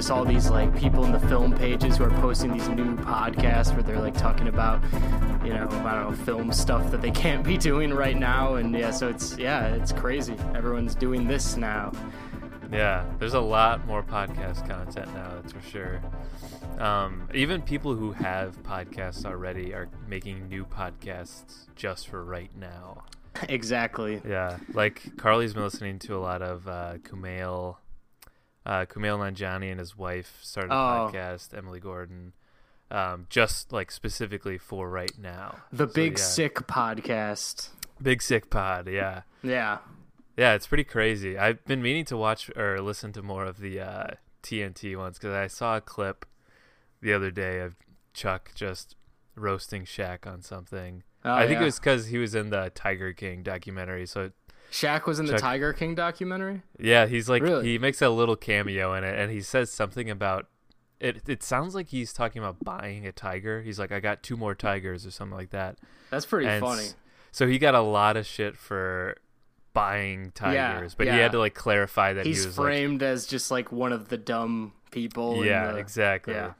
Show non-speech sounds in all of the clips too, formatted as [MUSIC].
just all these like people in the film pages who are posting these new podcasts where they're like talking about, you know, I don't know, film stuff that they can't be doing right now. And yeah, so it's yeah, it's crazy. Everyone's doing this now. Yeah, there's a lot more podcast content now, that's for sure. Um, even people who have podcasts already are making new podcasts just for right now. [LAUGHS] Exactly. Yeah, like Carly's been listening to a lot of uh, Kumail, uh, Kumail Nanjiani and his wife started a Oh. podcast, Emily Gordon, um, just like specifically for right now. The So, Big yeah. Sick podcast. Big Sick Pod, yeah. Yeah. Yeah, it's pretty crazy. I've been meaning to watch or listen to more of the uh, TNT ones because I saw a clip the other day of Chuck just roasting Shaq on something. Oh, I think yeah. it was because he was in the Tiger King documentary. So Shaq was in the Tiger King documentary. yeah, he's like Really? he makes a little cameo in it, and he says something about it. It sounds like he's talking about buying a tiger. He's like, I got two more tigers or something like that. That's pretty And funny. So he got a lot of shit for buying Yeah, tigers, but he had to like clarify that He's he was like, framed as just like one of the dumb people. yeah the- exactly yeah.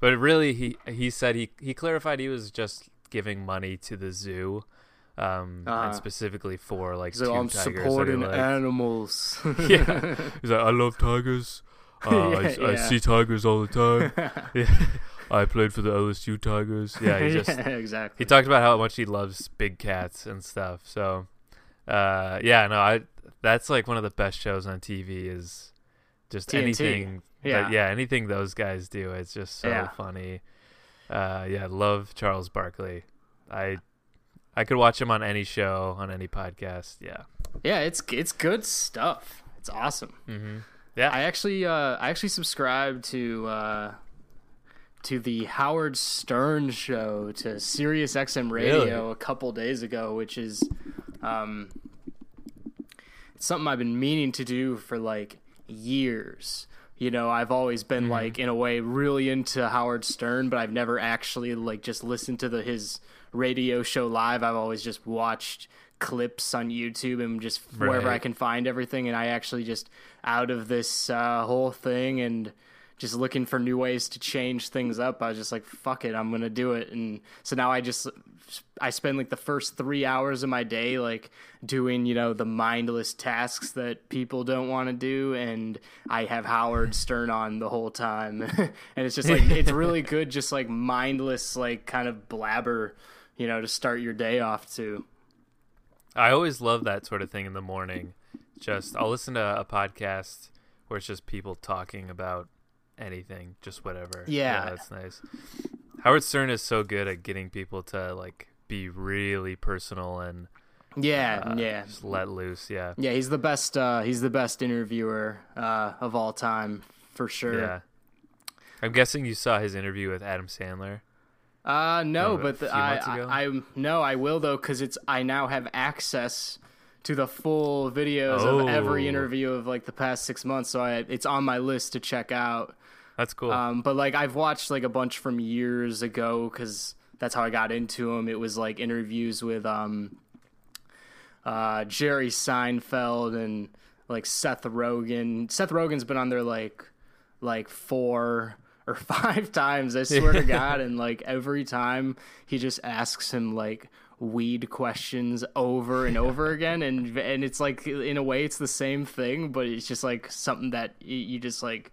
but really he he said he he clarified he was just giving money to the zoo um Uh-huh. and specifically for like So I'm tigers supporting liked. animals. [LAUGHS] yeah [LAUGHS] he's like i love tigers [LAUGHS] uh, Yeah, I, I see tigers all the time yeah. i played for the lsu tigers yeah he just yeah, exactly. he talked about how much he loves big cats and stuff so uh yeah no i that's like one of the best shows on tv is just TNT. anything Yeah. that, yeah anything those guys do it's just so Yeah. funny uh yeah love charles barkley i i could watch him on any show on any podcast yeah Yeah, it's it's good stuff. It's awesome. mm-hmm. yeah I actually uh I actually subscribe to uh to the Howard Stern show to Sirius XM Radio Really? a couple days ago, which is um something I've been meaning to do for like years. You know, I've always been like in a way really into Howard Stern, but I've never actually like just listened to the his radio show live. I've always just watched clips on YouTube and just wherever I can find everything and I actually just out of this uh, whole thing and just looking for new ways to change things up. I was just like, fuck it, I'm gonna do it. And so now I just I spend like the first three hours of my day like doing you know the mindless tasks that people don't want to do, and I have Howard Stern on the whole time, [LAUGHS] and it's just like it's really [LAUGHS] good, just like mindless like kind of blabber, you know, to start your day off to. I always love that sort of thing in the morning. Just I'll listen to a podcast where it's just people talking about anything, just whatever. Yeah. that's nice. Howard Stern is so good at getting people to like be really personal and Yeah, uh, yeah. just let loose. Yeah, Yeah, he's the best. Uh, he's the best interviewer uh, of all time for sure. yeah. I'm guessing you saw his interview with Adam Sandler. Uh, no, but the, I. I, I, no, I will though, because it's I now have access to the full videos of every Oh. interview of like the past six months, so I, it's on my list to check out. That's cool. Um, but like I've watched like a bunch from years ago because that's how I got into them. It was like interviews with um, uh, Jerry Seinfeld and like Seth Rogen. Seth Rogen's been on there like like four or [LAUGHS] five times. I swear to God, and like every time he just asks him like weed questions over and over [LAUGHS] again and and it's like in a way it's the same thing but it's just like something that you, just like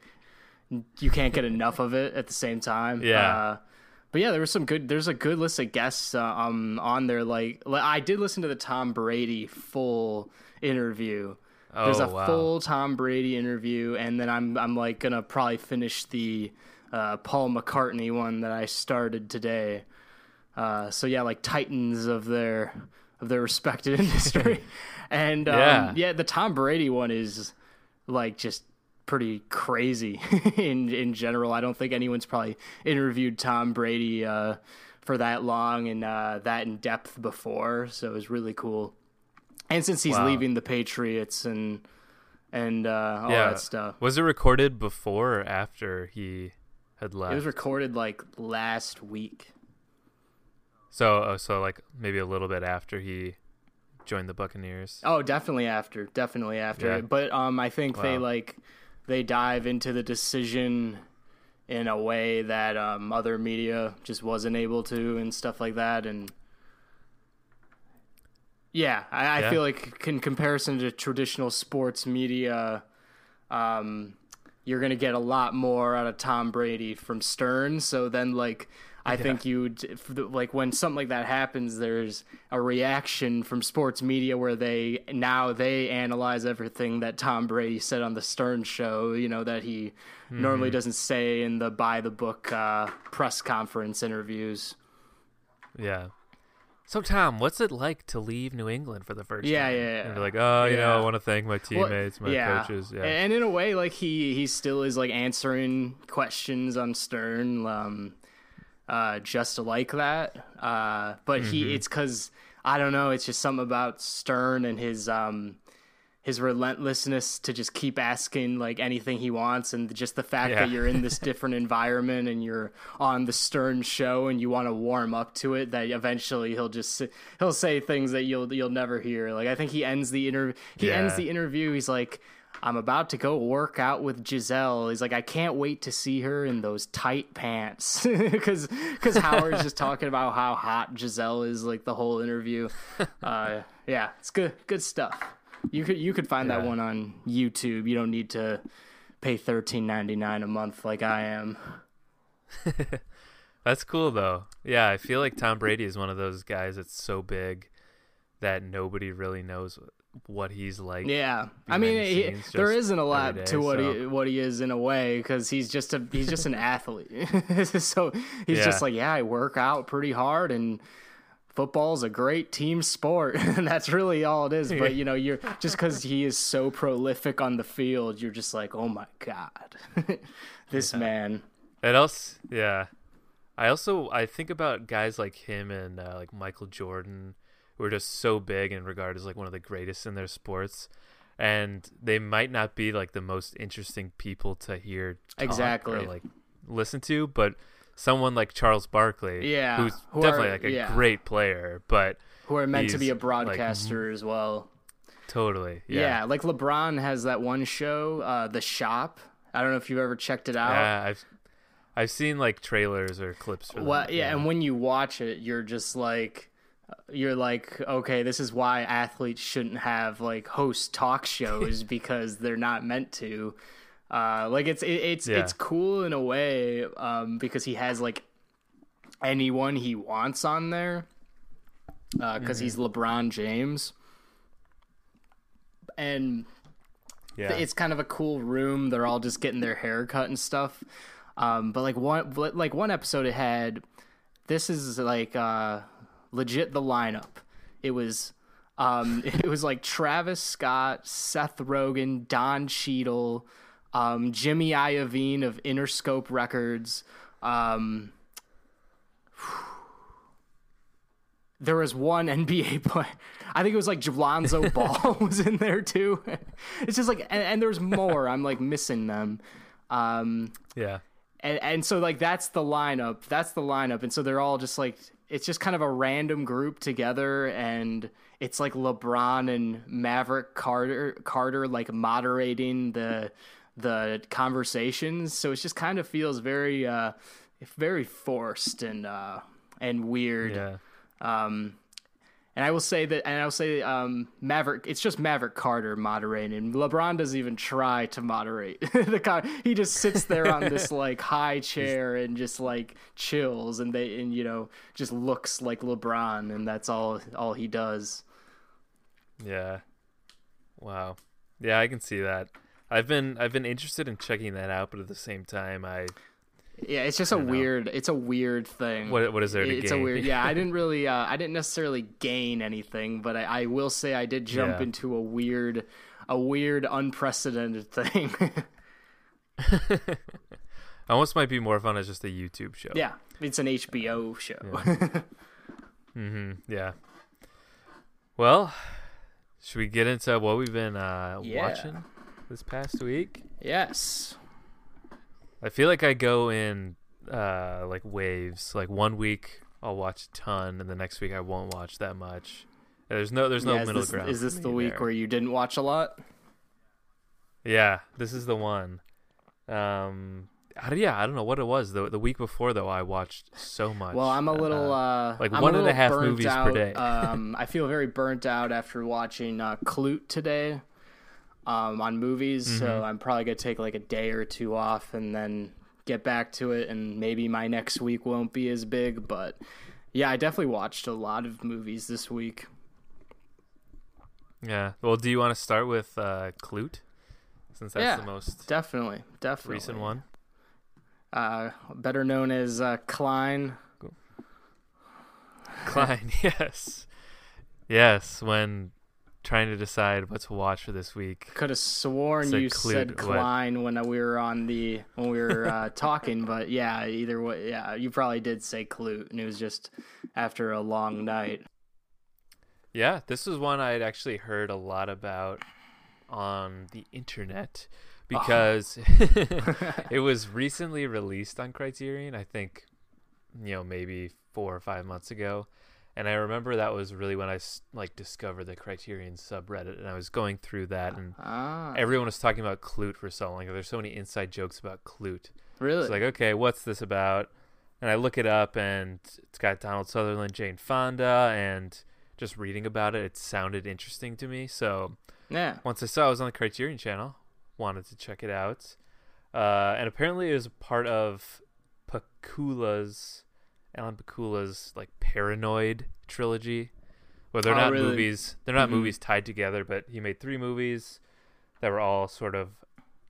you can't get enough of it at the same time. Yeah. Uh, but yeah, there was some good. There's a good list of guests uh, um on there. Like, like I did listen to the Tom Brady full interview. There's Oh, a wow. full Tom Brady interview, and then I'm I'm like gonna probably finish the uh, Paul McCartney one that I started today. Uh, so yeah, like titans of their of their respected [LAUGHS] industry, [LAUGHS] and um, Yeah. yeah, the Tom Brady one is like just pretty crazy [LAUGHS] in in general. I don't think anyone's probably interviewed Tom Brady uh, for that long and uh, that in depth before, so it was really cool. And since he's Wow. leaving the Patriots and and uh, all yeah, that stuff, Was it recorded before or after he had left? it was recorded like last week. so, uh, so like maybe a little bit after he joined the Buccaneers. Oh, definitely after, definitely after. Yeah. But um, I think they like they dive into the decision in a way that um, other media just wasn't able to and stuff like that. And yeah, I, I Yeah. feel like in comparison to traditional sports media, um, you're gonna get a lot more out of Tom Brady from Stern. So then, like, I think you would like when something like that happens. There's a reaction from sports media where they now they analyze everything that Tom Brady said on the Stern show. You know that he normally doesn't say in the by the book uh, press conference interviews. Yeah. So Tom, what's it like to leave New England for the first Yeah, time? yeah, yeah. And like, oh, you know, I want to thank my Well, teammates, my coaches. Yeah. And in a way, like he he still is like answering questions on Stern, um, uh, just like that. Uh, but Mm-hmm. he it's because I don't know. It's just something about Stern and his um his relentlessness to just keep asking like anything he wants and just the fact Yeah. that you're in this [LAUGHS] different environment and you're on the stern show and you want to warm up to it that eventually he'll just he'll say things that you'll you'll never hear. Like i think he ends the interview he ends the interview he's like i'm about to go work out with gisele. He's like i can't wait to see her in those tight pants. [LAUGHS] Because because howard's just talking about how hot gisele is like the whole interview. [LAUGHS] Uh yeah it's good good stuff you could you could find that one on YouTube. You don't need to pay thirteen ninety nine a month like I am. [LAUGHS] That's cool though. Yeah, I feel like Tom Brady is one of those guys that's so big that nobody really knows what he's like. Yeah, I mean, he, there isn't a lot day, to what he what he is in a way because he's just a he's just an [LAUGHS] athlete. [LAUGHS] so he's Yeah. just like, yeah, I work out pretty hard and. Football's a great team sport, [LAUGHS] and that's really all it is. But you know, you're just because he is so prolific on the field, you're just like, oh my god, [LAUGHS] this man. That else, yeah. I also I think about guys like him and uh, like Michael Jordan, who are just so big and regarded as like one of the greatest in their sports, and they might not be like the most interesting people to hear talk Exactly. or like listen to, but someone like Charles Barkley, Yeah, who's who definitely are- like a yeah. great player, but Who are meant to be a like, broadcaster as well. totally, Yeah. yeah, like LeBron has that one show, uh, The Shop. I don't know if you've ever checked it out. yeah. I've I've seen like trailers or clips for well, that. yeah, and when you watch it, you're just like, you're like, okay, this is why athletes shouldn't have like host talk shows [LAUGHS] because they're not meant to. Uh, like it's it, it's Yeah. it's cool in a way um, because he has like anyone he wants on there uh, because he's LeBron James, and yeah, it's kind of a cool room. They're all just getting their hair cut and stuff. Um, but like one like one episode it had this is like uh legit the lineup. It was um [LAUGHS] it was like Travis Scott, Seth Rogen, Don Cheadle, um, Jimmy Iovine of Interscope Records. Um, [SIGHS] there was one NBA [LAUGHS] player. I think it was like Lonzo [LAUGHS] Ball [LAUGHS] was in there too. It's just like, and, and there's more. I'm like missing them. Um, yeah. and and so like that's the lineup. That's the lineup. And so they're all just like it's just kind of a random group together, and it's like LeBron and Maverick Carter Carter like moderating the the conversations. So it just kind of feels very uh very forced and uh and weird. Yeah. Um, and I will say that, and I will say, um, Maverick. It's just Maverick Carter moderating. LeBron doesn't even try to moderate [LAUGHS] the. Con- he just sits there on this [LAUGHS] like high chair and just like chills, and they and you know just looks like LeBron, and that's all all he does. Yeah. Wow. Yeah, I can see that. I've been I've been interested in checking that out, but at the same time, I Yeah, it's just a don't know. weird. It's a weird thing. what what is there to be? it's gain? a weird yeah i [LAUGHS] didn't really uh, i didn't necessarily gain anything but i, I will say i did jump Yeah. into a weird a weird unprecedented thing [LAUGHS] Almost might be more fun as just a YouTube show. yeah it's an hbo show Mm-hmm. Yeah. Well, should we get into what we've been uh, Yeah. watching this past week? yes I feel like I go in uh, like waves. Like one week I'll watch a ton, and the next week I won't watch that much, There's no there's no Yeah, is middle this, ground. Is this the week there. where you didn't watch a lot? Yeah, this is the one. Um, I, don't- yeah, I don't know what it was. The the week before though, I watched so much. Well, I'm a little Uh, uh, like I'm one a and a half burnt movies per out. day. [LAUGHS] um, I feel very burnt out after watching uh, Klute today um, on movies. So Mhm. I'm probably gonna take like a day or two off and then get back to it. And maybe my next week won't be as big, but yeah, I definitely watched a lot of movies this week. yeah. Well, do you want to start with uh, Klute, since that's Yeah. the most Definitely, definitely. recent one? Uh, better known as uh, Klein. Klein, [LAUGHS] yes, yes. When trying to decide what to watch for this week, Could have sworn Said you said what? Klein when we were on the when we were uh, [LAUGHS] talking, but yeah, either way, yeah, you probably did say Klute, and it was just after a long night. Yeah, this was one I'd actually heard a lot about on the internet because [LAUGHS] [LAUGHS] it was recently released on Criterion, I think, you know, maybe 4 or 5 months ago. And I remember that was really when I like discovered the Criterion subreddit and I was going through that and Ah, everyone was talking about Klute for so long. There's so many inside jokes about Klute. really? It's like, okay, what's this about? And I look it up, and it's got Donald Sutherland, Jane Fonda, and just reading about it, it sounded interesting to me. So yeah. once I saw it was on the Criterion Channel, wanted to check it out. Uh, and apparently, it was part of Pakula's, Alan Pakula's like Paranoid trilogy, where they're Oh, not really? movies. They're not Mhm. movies tied together, but he made three movies that were all sort of.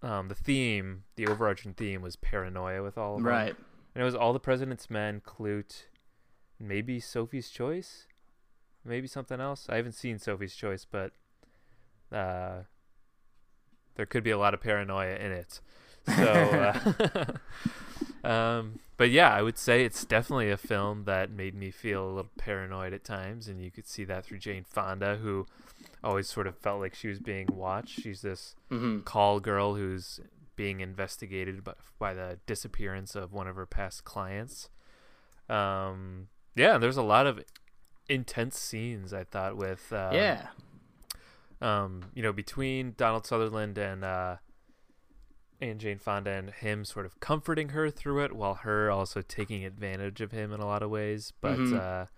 Um, the theme, the overarching theme, was paranoia with all of them. Right. And it was All the President's Men, Klute, maybe Sophie's Choice, maybe something else. I haven't seen Sophie's Choice, but uh, there could be a lot of paranoia in it. So, [LAUGHS] uh, [LAUGHS] um, but yeah, I would say it's definitely a film that made me feel a little paranoid at times, and you could see that through Jane Fonda, who always sort of felt like she was being watched. She's this hmm call girl who's being investigated by, by the disappearance of one of her past clients. Um, yeah, there's a lot of intense scenes I thought with uh, yeah. um, you know, between Donald Sutherland and uh, and Jane Fonda and him sort of comforting her through it, while her also taking advantage of him in a lot of ways. But Mhm.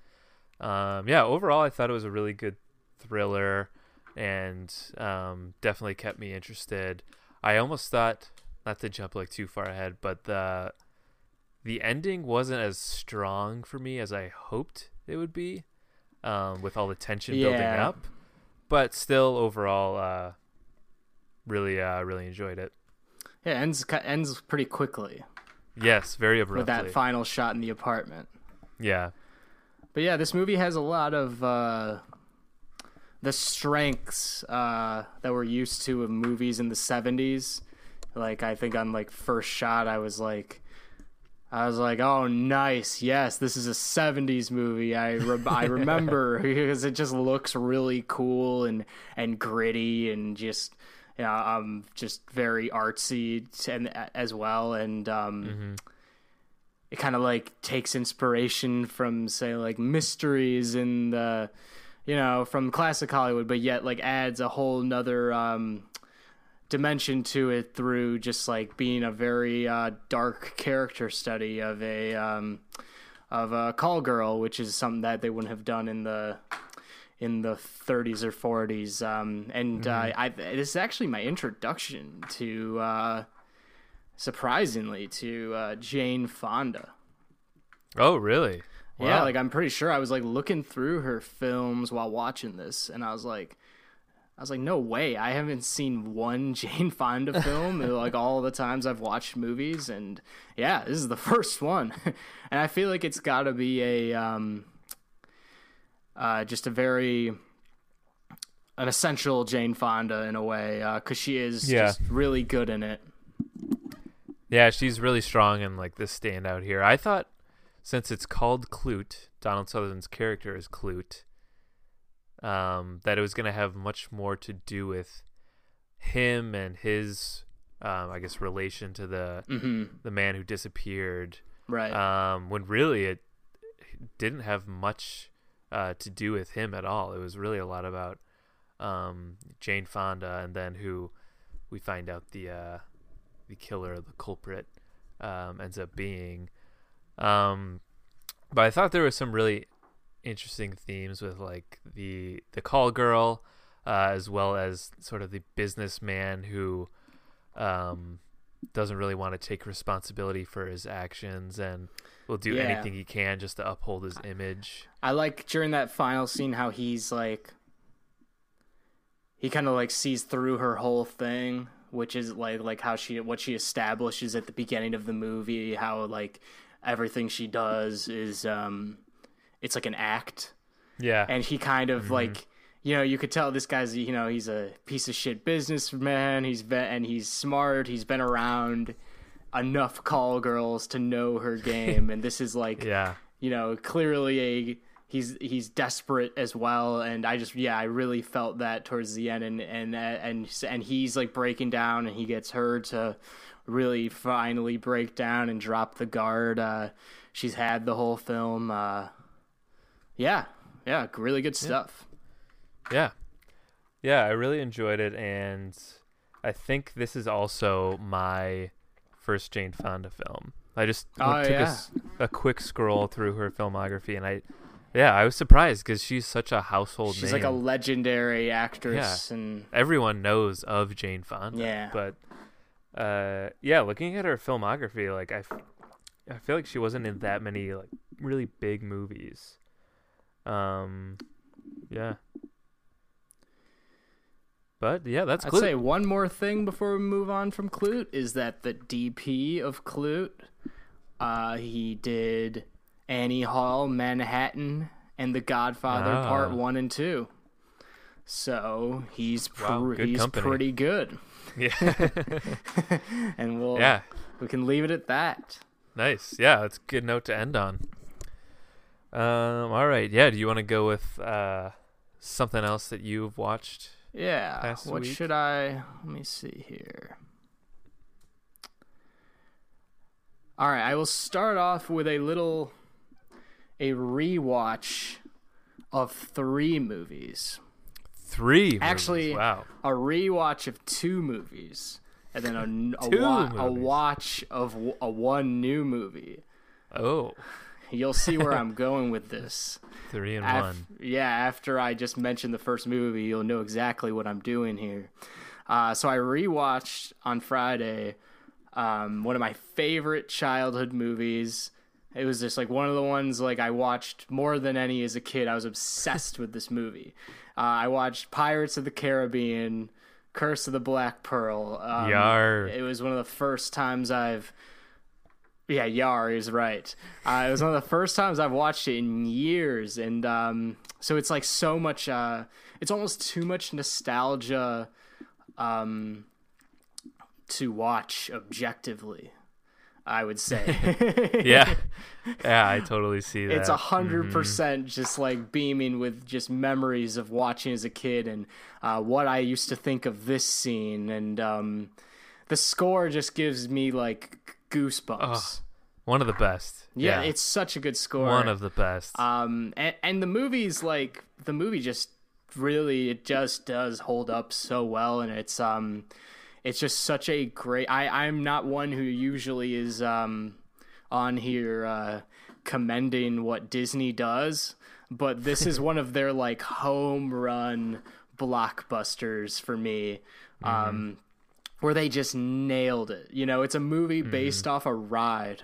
uh, um, yeah, overall, I thought it was a really good thriller, and um, definitely kept me interested. I almost thought, not to jump like too far ahead, but the the ending wasn't as strong for me as I hoped it would be, um, with all the tension building up. But still, overall, uh, really, uh, really enjoyed it. Yeah, ends ends pretty quickly Yes, very abruptly. with that final shot in the apartment. yeah, But yeah, this movie has a lot of uh, the strengths uh, that we're used to of movies in the '70s. Like I think on like first shot, I was like, I was like, oh, nice, yes, this is a '70s movie. I re- I [LAUGHS] remember [LAUGHS] because it just looks really cool and and gritty and just. Yeah, um, just very artsy and as well, and um, hmm it kind of like takes inspiration from say like mysteries in the you know from classic hollywood but yet like adds a whole nother um dimension to it through just like being a very uh dark character study of a um of a call girl which is something that they wouldn't have done in the in the 30s or 40s um and uh i this is actually my introduction to uh surprisingly to uh, Jane Fonda. Oh, really? Yeah, like I'm pretty sure I was like looking through her films while watching this, and I was like, I was like, no way, I haven't seen one [LAUGHS] Jane Fonda film like all the times I've watched movies, and yeah, this is the [LAUGHS] first one, [LAUGHS] and I feel like it's got to be a um, uh, just a very an essential Jane Fonda in a way, because she is Yeah. just really good in it. Yeah, she's really strong in like this standout here. I thought since it's called Klute, Donald Sutherland's character is Klute, um, that it was going to have much more to do with him and his, um, I guess, relation to the hmm the man who disappeared. Right. Um, when really it didn't have much uh, to do with him at all. It was really a lot about um, Jane Fonda, and then who we find out the uh, the killer, the culprit, um, ends up being. Um, but I thought there was some really interesting themes with like the the call girl, uh, as well as sort of the businessman who um, doesn't really want to take responsibility for his actions and will do Yeah. anything he can just to uphold his image. I like during that final scene how he's like he kind of like sees through her whole thing, which is like like how she what she establishes at the beginning of the movie, how like everything she does is um it's like an act Yeah, and he kind of like you know you could tell this guy's you know he's a piece of shit businessman. He's been and he's smart. He's been around enough call girls to know her game. And this is [LAUGHS] like yeah, you know clearly a he's he's desperate as well. And i just yeah i really felt that towards the end. And and and and he's like breaking down and he gets her to really finally break down and drop the guard. Uh she's had the whole film. Uh yeah. Yeah. Really good stuff. yeah, yeah. Yeah, I really enjoyed it, and I think this is also my first Jane Fonda film. I just Oh, took a yeah. s- a, quick scroll through her filmography, and I, yeah, I was surprised because she's such a household she's name. like a legendary actress and Everyone knows of Jane Fonda. Yeah. but uh, yeah, looking at her filmography, like I, f- I feel like she wasn't in that many like really big movies. Um, yeah. But yeah, that's I'd Klute. say one more thing before we move on from Klute is that the DP of Klute, uh, he did Annie Hall, Manhattan, and The Godfather Ah. Part One and Two. So he's pr- Wow, he's company. pretty good, [LAUGHS] yeah, [LAUGHS] and we'll yeah, we can leave it at that. nice. Yeah, that's a good note to end on. Um, all right. Yeah, do you want to go with uh something else that you've watched? Yeah. What week? should I? Let me see here. All right, I will start off with a little a rewatch of three movies. Three. movies. Actually- wow. A rewatch of two movies, and then a, a, wa- a watch of w- a one new movie. Oh, You'll see where [LAUGHS] I'm going with this. three and Af- one. Yeah, after I just mentioned the first movie, you'll know exactly what I'm doing here. Uh, so I rewatched on Friday um, one of my favorite childhood movies. It was just like one of the ones like I watched more than any as a kid. I was obsessed with this movie. Uh, I watched Pirates of the Caribbean, Curse of the Black Pearl. Um, Yar. It was one of the first times I've yeah, Yar is right. Uh, it was one of the first times I've watched it in years, and um, so it's like so much. Uh, it's almost too much nostalgia um, to watch objectively. I would say. [LAUGHS] Yeah, yeah, I totally see [LAUGHS] that. It's a hundred percent just like beaming with just memories of watching as a kid and uh, what I used to think of this scene, and um, the score just gives me like goosebumps. one of the best. Yeah, it's such a good score. one of the best. um, and, and the movie's like the movie just really it just does hold up so well, and it's um, it's just such a great. I I'm not one who usually is um on here uh, commending what Disney does, but this is [LAUGHS] one of their like home run blockbusters for me. Um, where they just nailed it. You know, it's a movie based off a ride,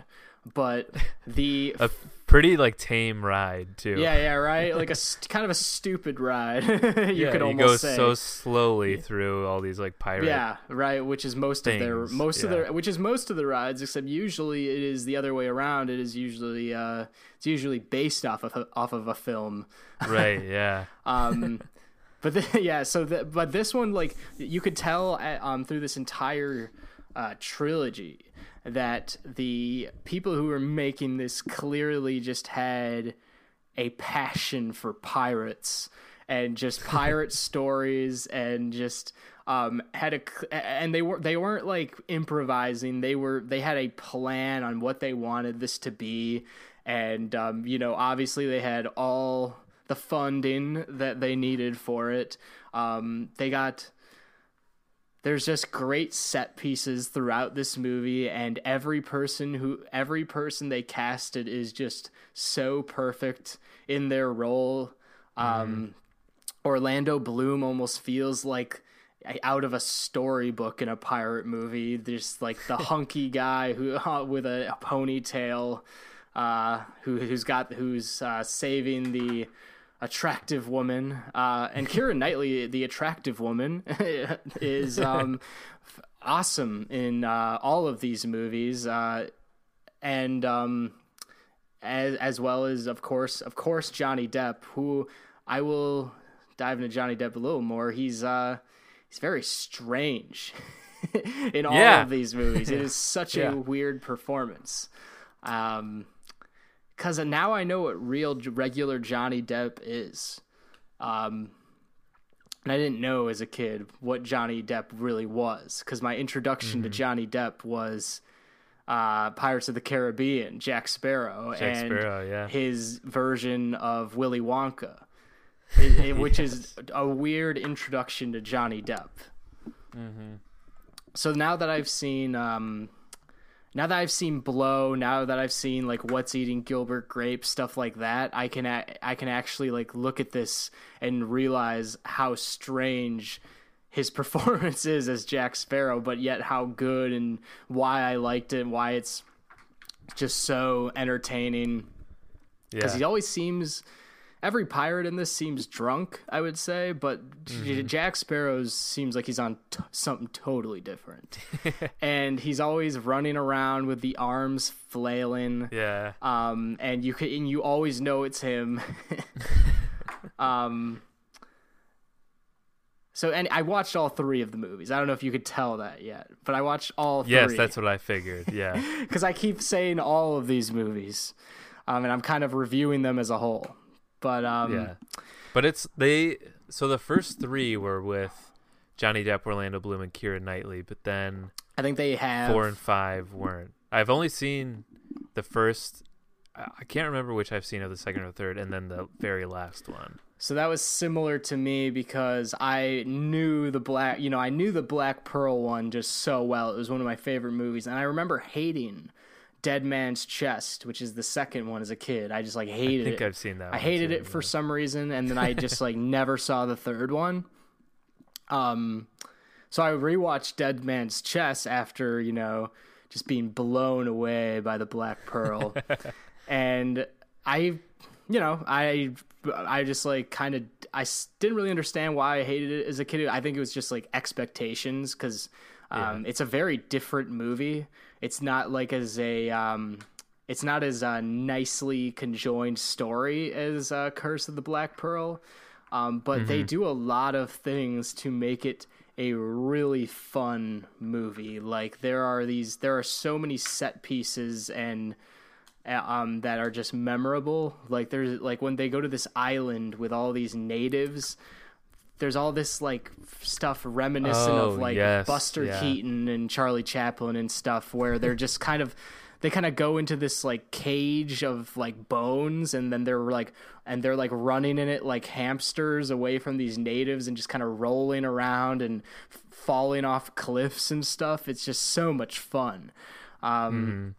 but [LAUGHS] the a pretty like tame ride too. yeah, yeah, right. [LAUGHS] Like a st- kind of a stupid ride. [LAUGHS] you yeah, could you almost go say. so slowly through all these like pirate. yeah, right. Which is most of their Things, most of yeah. their which is most of the rides, except usually it is the other way around. It is usually uh, it's usually based off of off of a film. right. Yeah. Um, but the, [LAUGHS] yeah, so the, but this one like you could tell uh, um through this entire uh, trilogy that the people who were making this clearly just had a passion for pirates and just [LAUGHS] pirate stories and just um had a and they were they weren't like improvising. They were they had a plan on what they wanted this to be. And um you know obviously they had all the funding that they needed for it. Um, they got there's just great set pieces throughout this movie and every person who every person they casted is just so perfect in their role um, orlando bloom almost feels like out of a storybook in a pirate movie there's like the [LAUGHS] hunky guy who [LAUGHS] uh, with a, a ponytail uh, who who's got who's uh, saving the attractive woman, uh, and Keira Knightley, the attractive woman, [LAUGHS] is [LAUGHS] um, awesome in uh, all of these movies, uh, and um, as as well as of course, of course, Johnny Depp, who I will dive into Johnny Depp a little more. He's uh, he's very strange [LAUGHS] in all Yeah. of these movies. It is such Yeah. a weird performance. Um, because now I know what real regular Johnny Depp is. Um, and I didn't know as a kid what Johnny Depp really was because my introduction to Mm-hmm. Johnny Depp was uh, Pirates of the Caribbean, Jack Sparrow, Jack and Sparrow, yeah. his version of Willy Wonka, it- it- [LAUGHS] which is a weird introduction to Johnny Depp. Mm-hmm. So now that I've seen, um, now that I've seen Blow, now that I've seen like What's Eating Gilbert Grape, stuff like that, I can a- I can actually like look at this and realize how strange his [LAUGHS] performance is as Jack Sparrow, but yet how good and why I liked it, and why it's just so entertaining because Yeah. he always seems every pirate in this seems drunk i would say but J- jack sparrow's seems like he's on t- something totally different [LAUGHS] and he's always running around with the arms flailing yeah. um and you can and you always know it's him [LAUGHS] um so and i watched all three of the movies i don't know if you could tell that yet but i watched all three Yes, that's what I figured. Yeah. [LAUGHS] because I keep saying all of these movies, um, and I'm kind of reviewing them as a whole. But um, yeah. But it's they so the first 3 were with Johnny Depp, Orlando Bloom and Keira Knightley, but then I think they have 4 and 5 weren't. I've only seen the first I can't remember which I've seen of the second or third and then the very last one. so that was similar to me because I knew the black, you know, I knew the Black Pearl one just so well. It was one of my favorite movies, and I remember hating Dead Man's Chest, which is the second one as a kid. I just like hated it. I think it. I've seen that. I hated too, it for some reason, and then I just like [LAUGHS] never saw the third one. Um, so I rewatched Dead Man's Chest after you know just being blown away by the Black Pearl, [LAUGHS] and I, you know, I I just like kind of I didn't really understand why I hated it as a kid. I think it was just like expectations because um, it's a very different movie. It's not like as a um, it's not as a nicely conjoined story as uh, Curse of the Black Pearl, um, but they do a lot of things to make it a really fun movie. Like there are these, there are so many set pieces and uh, um, that are just memorable. Like there's like when they go to this island with all these natives. There's all this like stuff reminiscent Oh, of like yes, Buster yeah. Keaton and Charlie Chaplin and stuff, where they're just kind of they kind of go into this like cage of like bones, and then they're like and they're like running in it like hamsters away from these natives and just kind of rolling around and f- falling off cliffs and stuff. It's just so much fun. Um,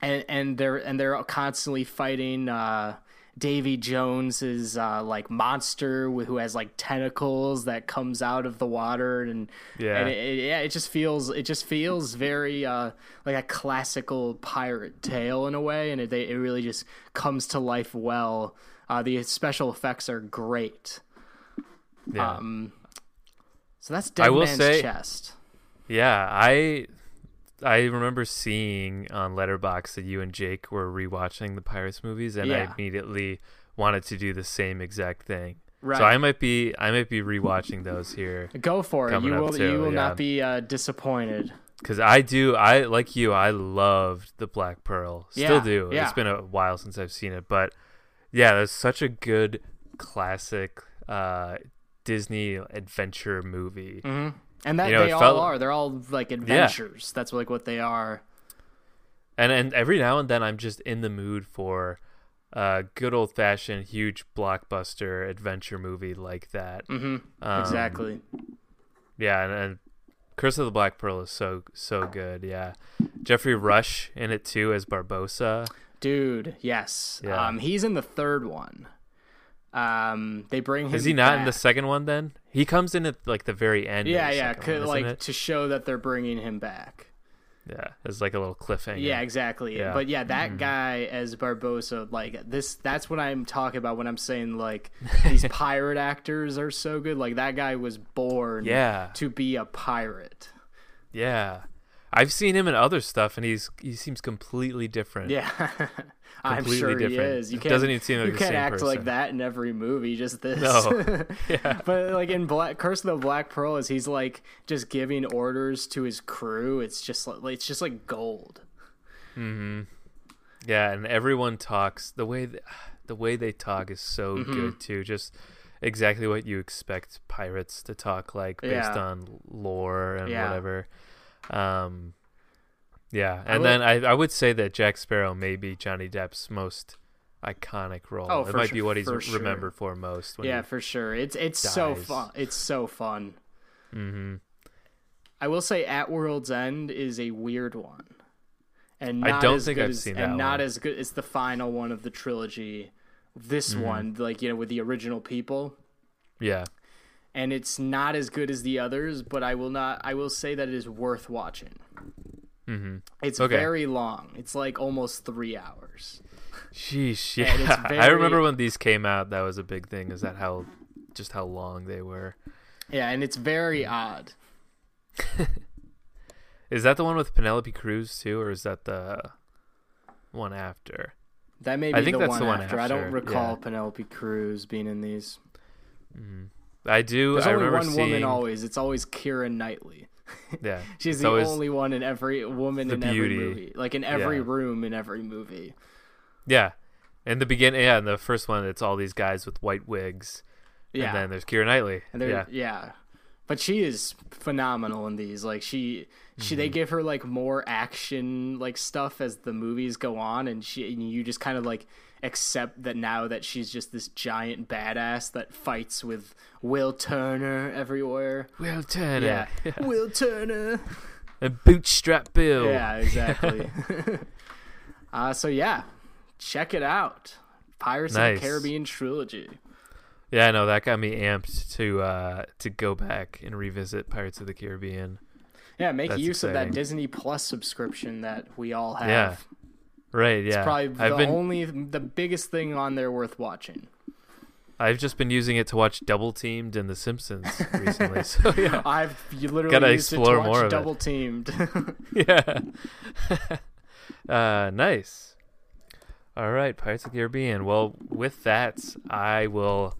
and and they're and they're constantly fighting uh Davy Jones's uh like monster who has like tentacles that comes out of the water and Yeah. and it, it- yeah it just feels it just feels very uh like a classical pirate tale in a way and it they, it really just comes to life well uh the special effects are great Yeah. um so that's Dead I will Man's say- Chest Yeah, I I remember seeing on Letterboxd that you and Jake were rewatching the Pirates movies, and Yeah. I immediately wanted to do the same exact thing. right So I might be I might be rewatching those here go for it you will too, you will yeah. not be uh disappointed because I do I like you I loved the Black Pearl Yeah, still do. yeah. It's been a while since I've seen it, but yeah, that's such a good classic uh, Disney adventure movie. hmm And that You know, they all felt- are. They're all like adventures. That's like what they are. and and every now and then I'm just in the mood for a good old fashioned huge blockbuster adventure movie like that. Mm-hmm. Um, exactly. Yeah, and, and Curse of the Black Pearl is so so good. Yeah, Geoffrey Rush in it too as Barbossa. Dude, yes. Yeah. Um, he's in the third one. Um, they bring him. Is he not in the second one? Then he comes in at like the very end. of Yeah, yeah. one, like it? to show that they're bringing him back. yeah, it's like a little cliffhanger. Yeah, exactly. Yeah. Mm-hmm. But yeah, that guy as Barbossa, like this, that's what I'm talking about when I'm saying like [LAUGHS] these pirate actors are so good. Like that guy was born Yeah. to be a pirate. yeah. I've seen him in other stuff, and he's he seems completely different. Yeah, [LAUGHS] I'm sure he is. You It can't, doesn't even seem like you the can't act like that in every movie. Just this. No. [LAUGHS] [LAUGHS] Yeah. But like in Black Curse of the Black Pearl, is he's like just giving orders to his crew. It's just like it's just like gold. Hmm. Yeah, and everyone talks the way th- [SIGHS] the way they talk is so Mm-hmm. good too. Just exactly what you expect pirates to talk like based Yeah. on lore and Yeah. whatever. Um, yeah, I and then I I would say that Jack Sparrow may be Johnny Depp's most iconic role. Oh, it might su- be what he's for sure. remembered for most. Yeah, for sure. It's it's so fun. It's so fun. Mm-hmm. I will say, At World's End is a weird one, and I not don't as think good I've as, seen and that not one. as good. It's the final one of the trilogy. This Mm-hmm. one, like you know, with the original people, Yeah. And it's not as good as the others. But I will not. I will say that it is worth watching. hmm It's Okay. very long. It's like almost three hours. Sheesh. Yeah. [LAUGHS] I remember when these came out. That was a big thing. Is that how just how long they were? Yeah, and it's very odd. [LAUGHS] Is that the one with Penelope Cruz too, or is that the one after? That may be I think the, that's one the one after. I don't recall yeah. Penelope Cruz being in these. I do. There's I only remember one seeing. woman always. It's always Keira Knightley. Yeah, [LAUGHS] She's the only one in every woman in every movie, like in every Yeah. room in every movie. Yeah, in the beginning, yeah, in the first one, it's all these guys with white wigs, Yeah, and then there's Keira Knightley. and yeah, yeah. but she is phenomenal in these. Like she, she, they mm-hmm. give her like more action like stuff as the movies go on, and she, and you just kind of like accept that now that she's just this giant badass that fights with Will Turner everywhere. Will Turner, Yeah, [LAUGHS] Will Turner. and Bootstrap Bill. Yeah, exactly. [LAUGHS] [LAUGHS] uh, so yeah, check it out. Pirates of the Caribbean trilogy. yeah, no, that got me amped to uh to go back and revisit Pirates of the Caribbean. Yeah, make That's use of that Disney Plus subscription that we all have. Yeah, Right, yeah. It's probably I've the been only the biggest thing on there worth watching. I've just been using it to watch Double Teamed and The Simpsons recently. so [LAUGHS] yeah, I've you literally Gotta it to explore watch more of it. Double Teamed. [LAUGHS] [LAUGHS] yeah. uh, nice. All right, Pirates of the Caribbean. Well, with that, I will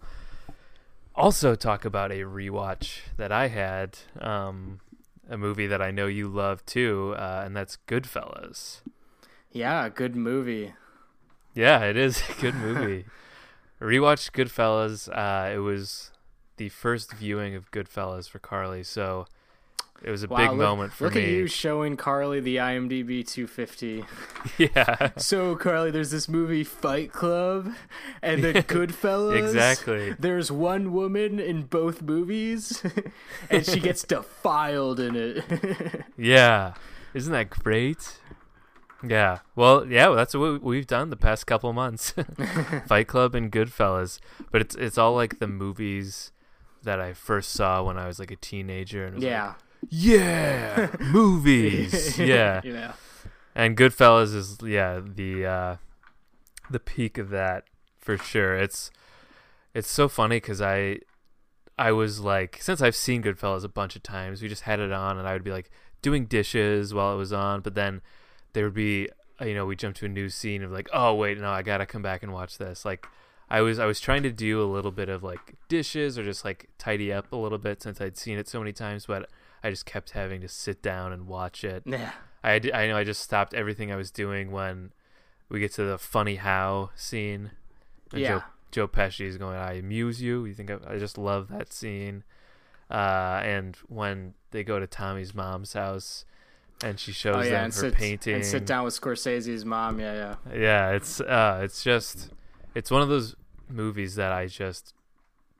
also talk about a rewatch that I had, um, a movie that I know you love too, uh, and that's Goodfellas. Yeah, good movie. Yeah, it is a good movie. [LAUGHS] Rewatched Goodfellas. Uh, it was the first viewing of Goodfellas for Carly, so it was a Wow, big look, moment for look me. at you showing Carly the IMDb 250. [LAUGHS] yeah, So Carly, there's this movie Fight Club and the [LAUGHS] Goodfellas. exactly. There's one woman in both movies, and she gets defiled in it. Yeah. Isn't that great? Yeah. Well, yeah, well, that's what we've done the past couple months. [LAUGHS] Fight Club and Goodfellas. But it's it's all like the movies that I first saw when I was like a teenager and was yeah. like, yeah, [LAUGHS] movies. [LAUGHS] yeah. Yeah. And Goodfellas is yeah, the uh the peak of that for sure. It's it's so funny cuz I I was like since I've seen Goodfellas a bunch of times, we just had it on and I would be like doing dishes while it was on, but then there would be uh, you know, we jump to a new scene of like, "Oh, wait, no, I got to come back and watch this." Like I was I was trying to do a little bit of like dishes or just like tidy up a little bit since I'd seen it so many times, but I just kept having to sit down and watch it. Yeah. I, I know I just stopped everything I was doing when we get to the funny how scene. Yeah. Joe, Joe Pesci is going, I amuse you. You think I, I just love that scene. Uh, and when they go to Tommy's mom's house and she shows Oh yeah, them and her sit painting. and sit down with Scorsese's mom. Yeah, yeah. Yeah, it's uh, it's just it's one of those movies that I just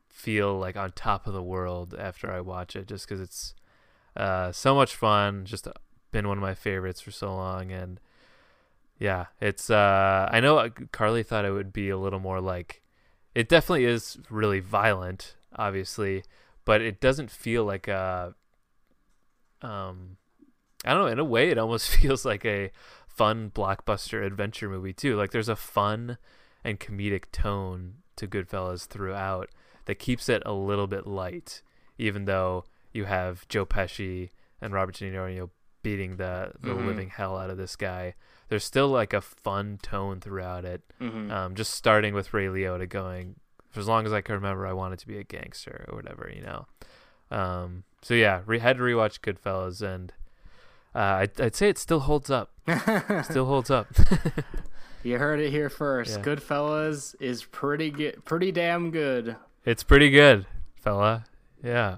feel like on top of the world after I watch it, just because it's uh, so much fun. Just been one of my favorites for so long, and yeah, it's. Uh, I know Carly thought it would be a little more like. It definitely is really violent, obviously, but it doesn't feel like a. Um, I don't know. In a way, it almost [LAUGHS] feels like a fun blockbuster adventure movie too. Like there's a fun and comedic tone to Goodfellas throughout that keeps it a little bit light, even though you have Joe Pesci and Robert De Niro you know, beating the, the mm-hmm. living hell out of this guy. There's still like a fun tone throughout it. Mm-hmm. Um, just starting with Ray Liotta going, for as long as I can remember, I wanted to be a gangster or whatever, you know. Um, so yeah, re- had to rewatch Goodfellas, and uh, I'd, I'd say it still holds up. [LAUGHS] still holds up. you heard it here first. Yeah. Goodfellas is pretty good, pretty damn good. It's pretty good, fella. Yeah.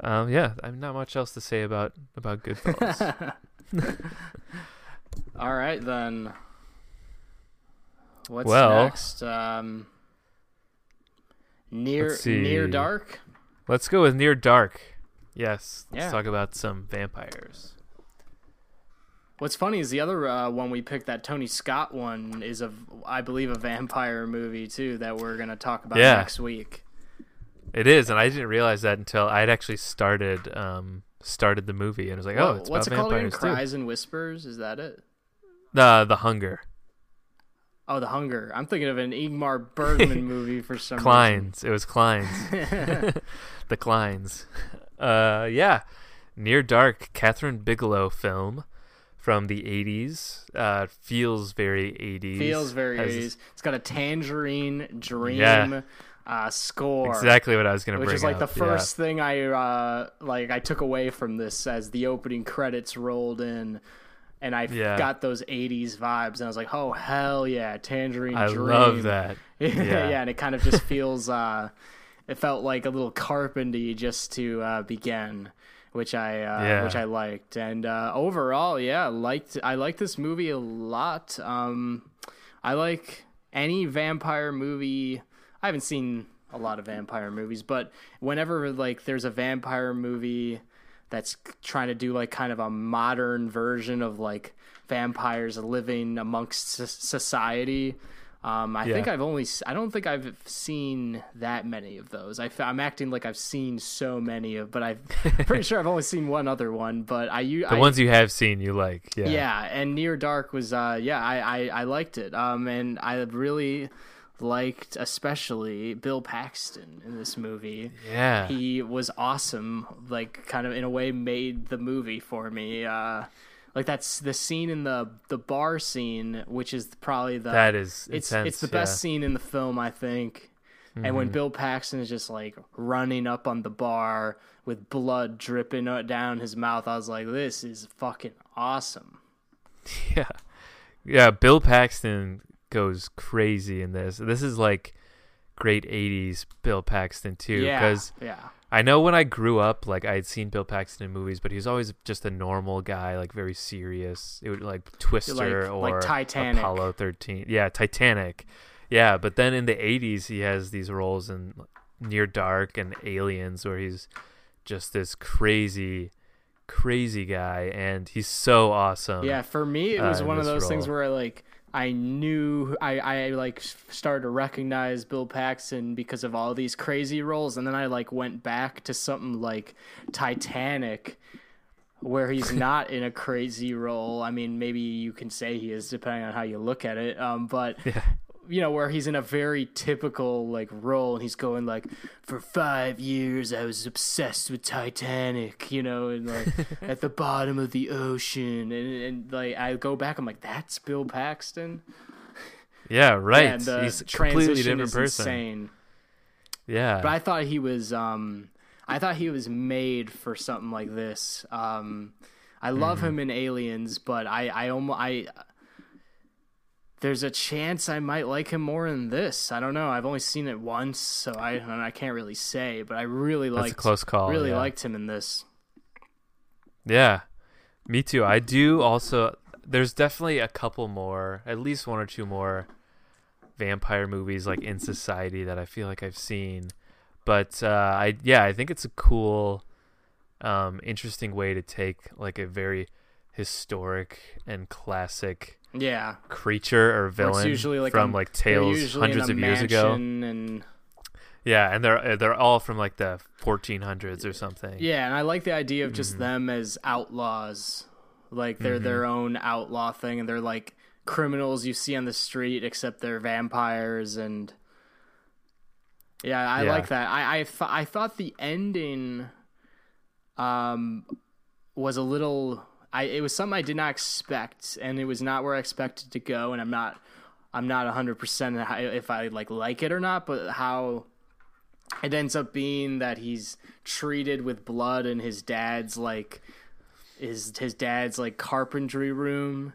Um, yeah, I'm not much else to say about about Goodfellas. [LAUGHS] All right then. What's well, next? Um, near near dark. Let's go with near dark. Yes. Let's yeah. talk about some vampires. What's funny is the other uh, one we picked, that Tony Scott one, is a, I believe, a vampire movie too that we're gonna talk about yeah. next week. It is, and I didn't realize that until I'd actually started um, started the movie, and I was like, "Oh, it's what's it called again? Cries and Whispers? Is that it? The The Hunger. Oh, The Hunger. I'm thinking of an Ingmar [LAUGHS] Bergman movie for some Clines. Reason. It was Clines. [LAUGHS] [LAUGHS] the Clines. Uh, yeah. Near Dark, Kathryn Bigelow film from the 80s. Uh, feels very 80s. Feels very Has, 80s. It's got a Tangerine Dream yeah. uh, score. Exactly what I was going to bring Which is like up. the first yeah. thing I uh, like I took away from this as the opening credits rolled in. And I yeah. got those '80s vibes, and I was like, "Oh hell yeah, Tangerine I Dream!" I love that. [LAUGHS] Yeah. yeah, and it kind of just feels. Uh, it felt like a little carpenty just to uh, begin which I uh, yeah. which I liked. And uh, overall, yeah, liked I liked this movie a lot. Um, I like any vampire movie. I haven't seen a lot of vampire movies, but whenever like there's a vampire movie that's trying to do like kind of a modern version of like vampires living amongst society um, I yeah. think I've only I don't think I've seen that many of those. I, am acting like I've seen so many of, but I'm [LAUGHS] pretty sure I've only seen one other one. But I you, the I, ones you have seen you like, yeah, yeah. And Near Dark was, uh, yeah, I, I, I liked it. Um, and I really liked especially Bill Paxton in this movie. Yeah, he was awesome. Like, kind of in a way, made the movie for me. Uh, like that's the scene in the the bar scene, which is probably the that is it's intense, it's the best yeah. scene in the film, I think. Mm-hmm. And when mm-hmm. Bill Paxton is just like running up on the bar with blood dripping down his mouth, I was like, "This is fucking awesome." [LAUGHS] Yeah, yeah. Bill Paxton goes crazy in this. This is like great '80s Bill Paxton too, because yeah, yeah I know when I grew up, like I had seen Bill Paxton in movies, but he was always just a normal guy, like very serious. It would like Twister like, or like Titanic. Apollo thirteen. Yeah, Titanic. Yeah, but then in the '80s, he has these roles in Near Dark and Aliens, where he's just this crazy, crazy guy, and he's so awesome. Yeah, for me, it was uh, one of those role. things where I like I knew I, I like started to recognize Bill Paxton because of all these crazy roles, and then I like went back to something like Titanic, where he's [LAUGHS] not in a crazy role. I mean, maybe you can say he is depending on how you look at it. Um, but yeah you know where he's in a very typical like role and he's going like for five years i was obsessed with titanic you know and like [LAUGHS] at the bottom of the ocean and, and like i go back i'm like that's bill paxton? Yeah [LAUGHS] right. And the he's a completely different person. insane. yeah. But i thought he was um i thought he was made for something like this. Um i love mm. him in aliens but i i almost i there's a chance I might like him more in this. I don't know. I've only seen it once, so I I can't really say. But I really liked close call. Really yeah. liked him in this. Yeah, me too. I do also. There's definitely a couple more, at least one or two more vampire movies like in society that I feel like I've seen. But uh, I yeah, I think it's a cool, um, interesting way to take like a very historic and classic Yeah. creature or villain usually like from a- like tales hundreds of years ago. And Yeah, and they're they're all from like the 1400s or something. yeah, and I like the idea of just Mhm. them as outlaws. Like they're their Mm-hmm. own outlaw thing, and they're like criminals you see on the street, except they're vampires. And yeah, I Yeah. like that. I I, th- I thought the ending, um, was a little. I it was something I did not expect, and it was not where I expected to go. And I'm not, I'm not hundred percent if I like like it or not, but how it ends up being that he's treated with blood in his dad's like his his dad's like carpentry room.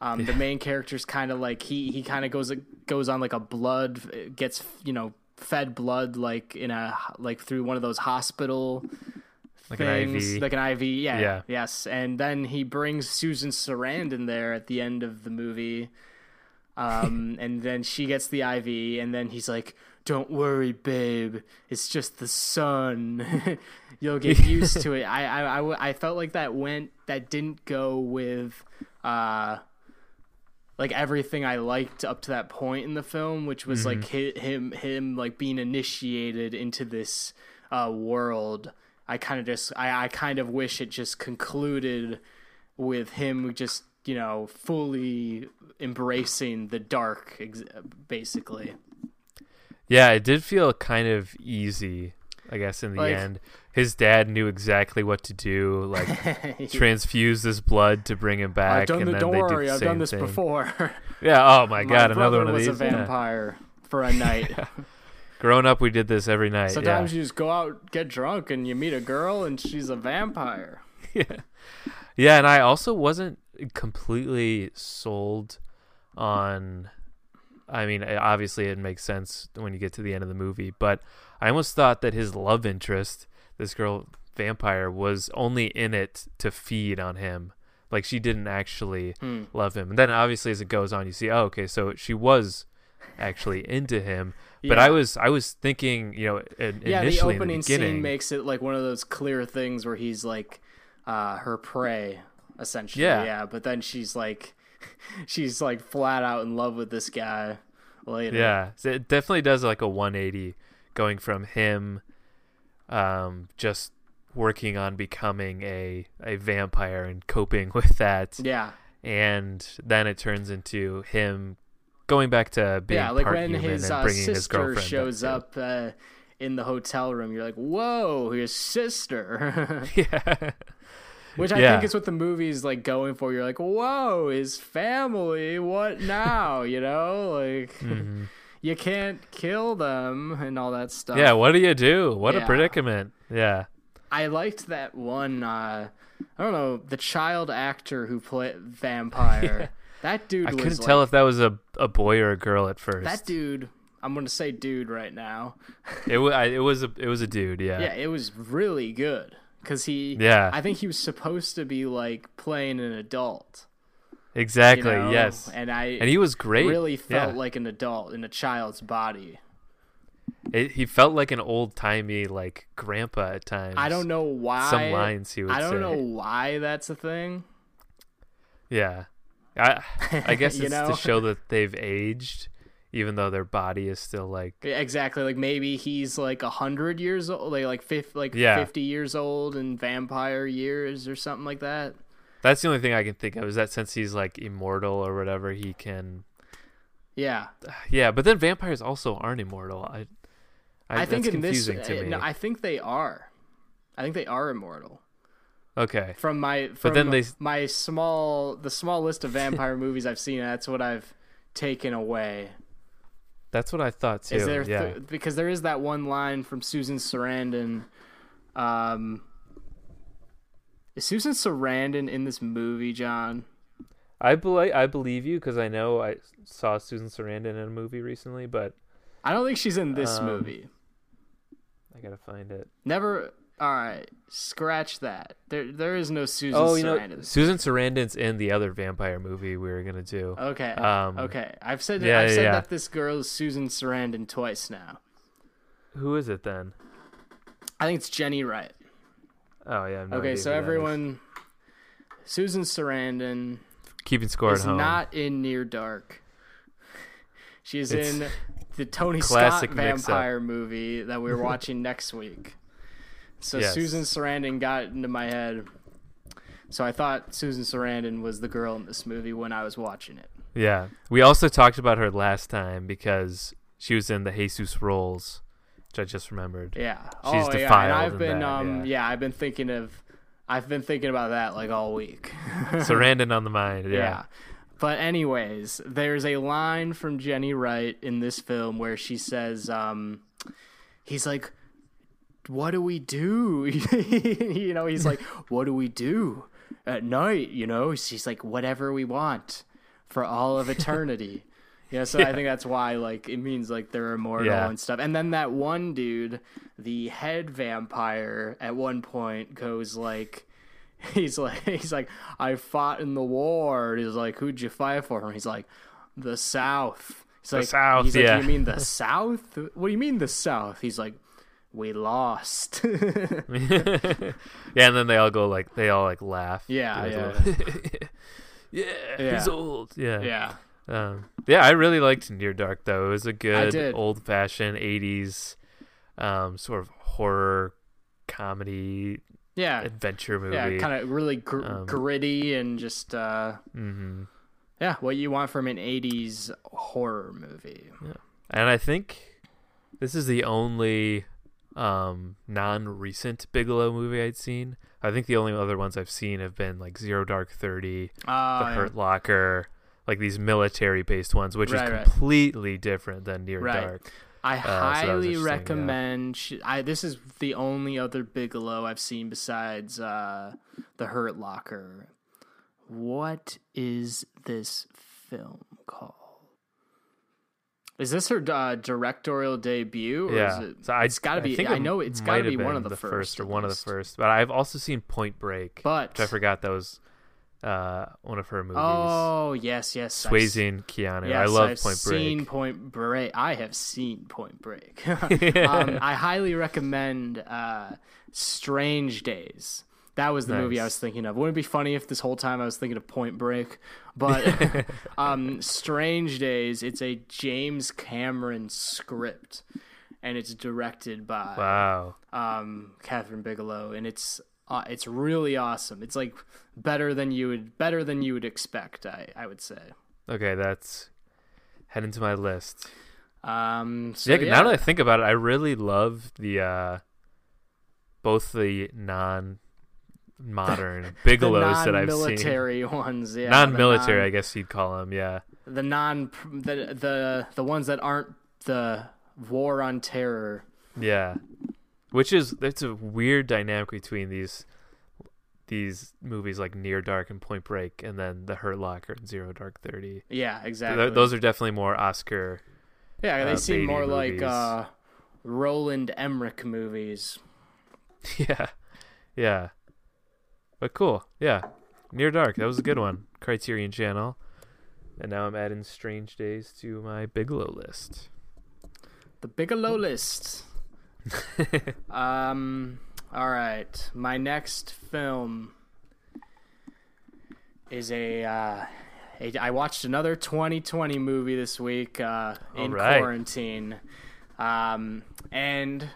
Um, the main [LAUGHS] character's kind of like he he kind of goes goes on like a blood gets you know fed blood like in a like through one of those hospital Like an things, IV. like an IV. Yeah, Yeah. yes. And then he brings Susan Sarandon there at the end of the movie. Um, [LAUGHS] and then she gets the IV, and then he's like, "Don't worry, babe. It's just the sun. [LAUGHS] You'll get [LAUGHS] used to it." I, I, I felt like that went that didn't go with, uh, like everything I liked up to that point in the film, which was like hi- him him like being initiated into this uh, world. I kind of just I, I kind of wish it just concluded with him just you know fully embracing the dark, ex- basically. Yeah, it did feel kind of easy, I guess, in the Like- end. His dad knew exactly what to do, like [LAUGHS] transfuse his blood to bring him back. I've done and the, then don't worry, the I've done this thing. before. [LAUGHS] Yeah. Oh my My god, another one of was these. a Yeah. vampire for a night. [LAUGHS] Growing up, we did this every night. Sometimes you just go out, get drunk, and you meet a girl, and she's a vampire. [LAUGHS] yeah. yeah, and I also wasn't completely sold on. I mean, obviously, it makes sense when you get to the end of the movie, but I almost thought that his love interest, this girl vampire, was only in it to feed on him. Like she didn't actually Hmm. love him. And then obviously as it goes on you see, oh okay, so she was actually into him. But I was I was thinking, you know, in, yeah, the opening in the scene makes it like one of those clear things where he's like uh, her prey, essentially. Yeah. yeah. But then she's like, [LAUGHS] she's like flat out in love with this guy later. Yeah, so it definitely does like a 180 going from him um just working on becoming a a vampire and coping [LAUGHS] with that yeah, and then it turns into him going back to being yeah. Like when his uh, bringing his sister shows up uh, in the hotel room, you're like, whoa, his sister. [LAUGHS] [LAUGHS] yeah Which I Yeah. think is what the movie's like going for. You're like, whoa, his family, what now? you know, like Mhm. [LAUGHS] you can't kill them and all that stuff. yeah what do you do what a predicament yeah I liked that one. Uh, I don't know the child actor who played vampire. That dude. i was couldn't like, tell if that was a, a boy or a girl at first that dude. I'm gonna say dude right now. it, wa- I, it was a it was a dude yeah Yeah, it was really good because he. Yeah. I think he was supposed to be like playing an adult. you exactly know? yes and I and he was great really felt yeah. like an adult in a child's body. It, he felt like an old timey like grandpa at times. I don't know why. some lines he would I don't say. know why that's a thing. Yeah, I [LAUGHS] I guess it's know? to show that they've aged, even though their body is still like Exactly. Like maybe he's like a hundred years old, like like fif- like Yeah. fifty years old in vampire years or something like that. that's the only thing I can think of is that since he's like immortal or whatever, he can. Yeah, [SIGHS] Yeah, but then vampires also aren't immortal. I I, I, think in this, confusing to uh, me. no, I think they are. I think they are immortal. Okay, From my from then they- my small the small list of vampire [LAUGHS] movies I've seen, that's what I've taken away. that's what I thought too. Is there yeah, th- because there is that one line from Susan Sarandon. Um, is Susan Sarandon in this movie, John? I believe I believe you because I know I saw Susan Sarandon in a movie recently, but I don't think she's in this Um, movie. I gotta find it. Never. All right, scratch that. There, there is no Susan Oh, you know, Susan Sarandon's in the other vampire movie we were gonna do. Okay. Um, okay. I've said yeah, I've yeah, said yeah. that this girl is Susan Sarandon twice now. Who is it then? I think it's Jenny Wright. Oh yeah. No okay, so who that is. everyone, Susan Sarandon keeping score is at home. not in Near Dark. She is It's in the Tony Scott vampire movie that we're watching [LAUGHS] next week. So Yes. Susan Sarandon got into my head. So I thought Susan Sarandon was the girl in this movie when I was watching it. Yeah. We also talked about her last time because she was in the Jesus Rolls, which I just remembered. Yeah. She's oh, yeah. And I've been that, um yeah. yeah. I've been thinking of I've been thinking about that like all week. [LAUGHS] Sarandon on the mind. Yeah. yeah. But anyways, there's a line from Jenny Wright in this film where she says um he's like what do we do? [LAUGHS] you know, he's like what do we do at night, you know? She's like whatever we want for all of eternity. Yeah, so I [LAUGHS] think that's why like it means like they're immortal Yeah. and stuff. And then that one dude, the head vampire, at one point goes like, [LAUGHS] he's like, he's like, I fought in the war. And he's like, who'd you fight for? And he's like, the South. He's The like, South, He's like, yeah. you mean the South? What do you mean the South? He's like, we lost. [LAUGHS] [LAUGHS] yeah, and then they all go like they all like laugh. Yeah, yeah. yeah, [LAUGHS] Yeah. he's old. Yeah. yeah, Um, yeah, I really liked Near Dark though. It was a good old fashioned '80s um, sort of horror comedy yeah, adventure movie. yeah. Kind of really gr- Um, gritty and just. uh hmm Yeah, what you want from an 80s horror movie. Yeah, and I think this is the only um, non-recent Bigelow movie I'd seen. I think the only other ones I've seen have been like Zero Dark Thirty, Uh, The Hurt Locker, like these military-based ones, which Right, is right. completely different than Near Right. Dark. I was highly yeah. recommend. sh I this is the only other Bigelow I've seen besides uh, The Hurt Locker. What is this film called? Is this her uh, directorial debut? Or yeah, is it, so I, it's got to I be. think I know it's got to be one of the, the first, or one of the first. But I've also seen Point Break, But which I forgot that was uh, one of her movies. oh yes, yes, Swayze and Keanu. Yes, I love I've Point Break. Seen Point Break. I have seen Point Break. [LAUGHS] [LAUGHS] um, I highly recommend uh, Strange Days. That was the movie I was thinking of. Wouldn't it be funny if this whole time I was thinking of Point Break? But [LAUGHS] um, Strange Days. It's a James Cameron script, and it's directed by Wow. um, Kathryn Bigelow, and it's uh, it's really awesome. It's like better than you would better than you would expect. I I would say. Okay, that's head into my list. Um, so yeah, yeah, now that I think about it, I really love the uh both the non modern [LAUGHS] bigelows that I've seen. non-military ones, yeah, non military, the I guess you'd call them, yeah. the non, the the the ones that aren't the war on terror. Yeah. Which is it's a weird dynamic between these these movies like Near Dark and Point Break and then The Hurt Locker and Zero Dark 30. Yeah, Th- exactly. those are definitely more Oscar. yeah, they uh, seem more like uh, Roland Emmerich movies. [LAUGHS] yeah. Yeah. But cool. Yeah. Near Dark, that was a good one. Criterion Channel. And now I'm adding Strange Days to my Bigelow list. The Bigelow list. [LAUGHS] Um. All right. My next film is a. Uh, a I watched another 2020 movie this week uh, in right. quarantine, um, and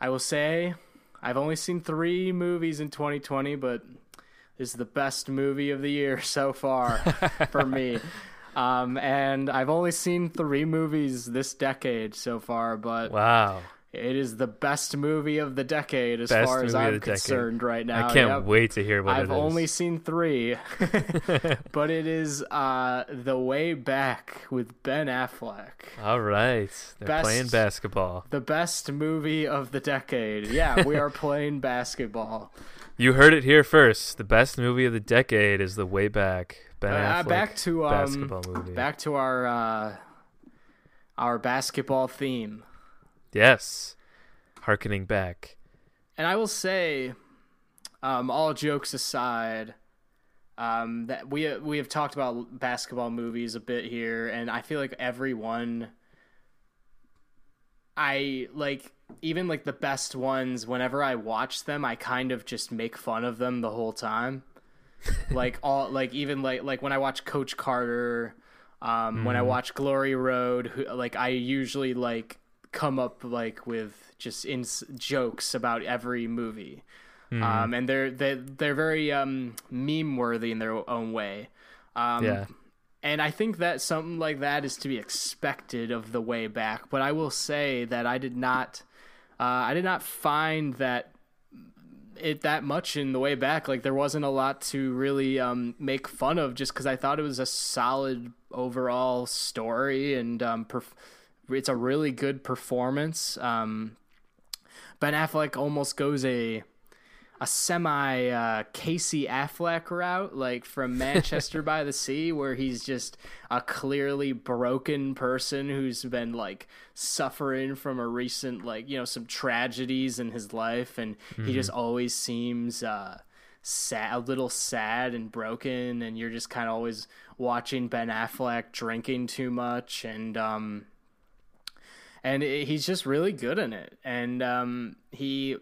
I will say I've only seen three movies in 2020, but this is the best movie of the year [LAUGHS] so far [LAUGHS] for me. Um, and I've only seen three movies this decade so far, but Wow. It is the best movie of the decade as Best far as I'm the decade. concerned right now. I can't Yep. wait to hear what it is. I've only seen three, [LAUGHS] [LAUGHS] but it is uh, The Way Back with Ben Affleck. All right. They're Best- playing basketball. The best movie of the decade. Yeah, we are [LAUGHS] playing basketball. You heard it here first. The best movie of the decade is The Way Back. Ben Uh, Affleck back to um, basketball movie. back to our uh, our basketball theme. Yes. Harkening back and I will say, um, all jokes aside, um, that we we have talked about basketball movies a bit here, and I feel like everyone, I like even like the best ones. Whenever I watch them, I kind of just make fun of them the whole time. [LAUGHS] like all like even like like when I watch Coach Carter, um, mm. when I watch Glory Road, who, like I usually like come up like with just in jokes about every movie. Mm. Um, and they're they they're very um, meme worthy in their own way. Um, yeah. And I think that something like that is to be expected of the way back. But I will say that I did not, uh, I did not find that it that much in the way back. Like there wasn't a lot to really um, make fun of, just because I thought it was a solid overall story and um, perf- it's a really good performance. Um, ben Affleck almost goes a a semi uh, Casey Affleck route, like from Manchester by the Sea, [LAUGHS] where he's just a clearly broken person who's been like suffering from a recent, like, you know, some tragedies in his life. And mm-hmm. he just always seems uh, sad, a little sad and broken. And you're just kind of always watching Ben Affleck drinking too much. And, um, and it, he's just really good in it. And um, he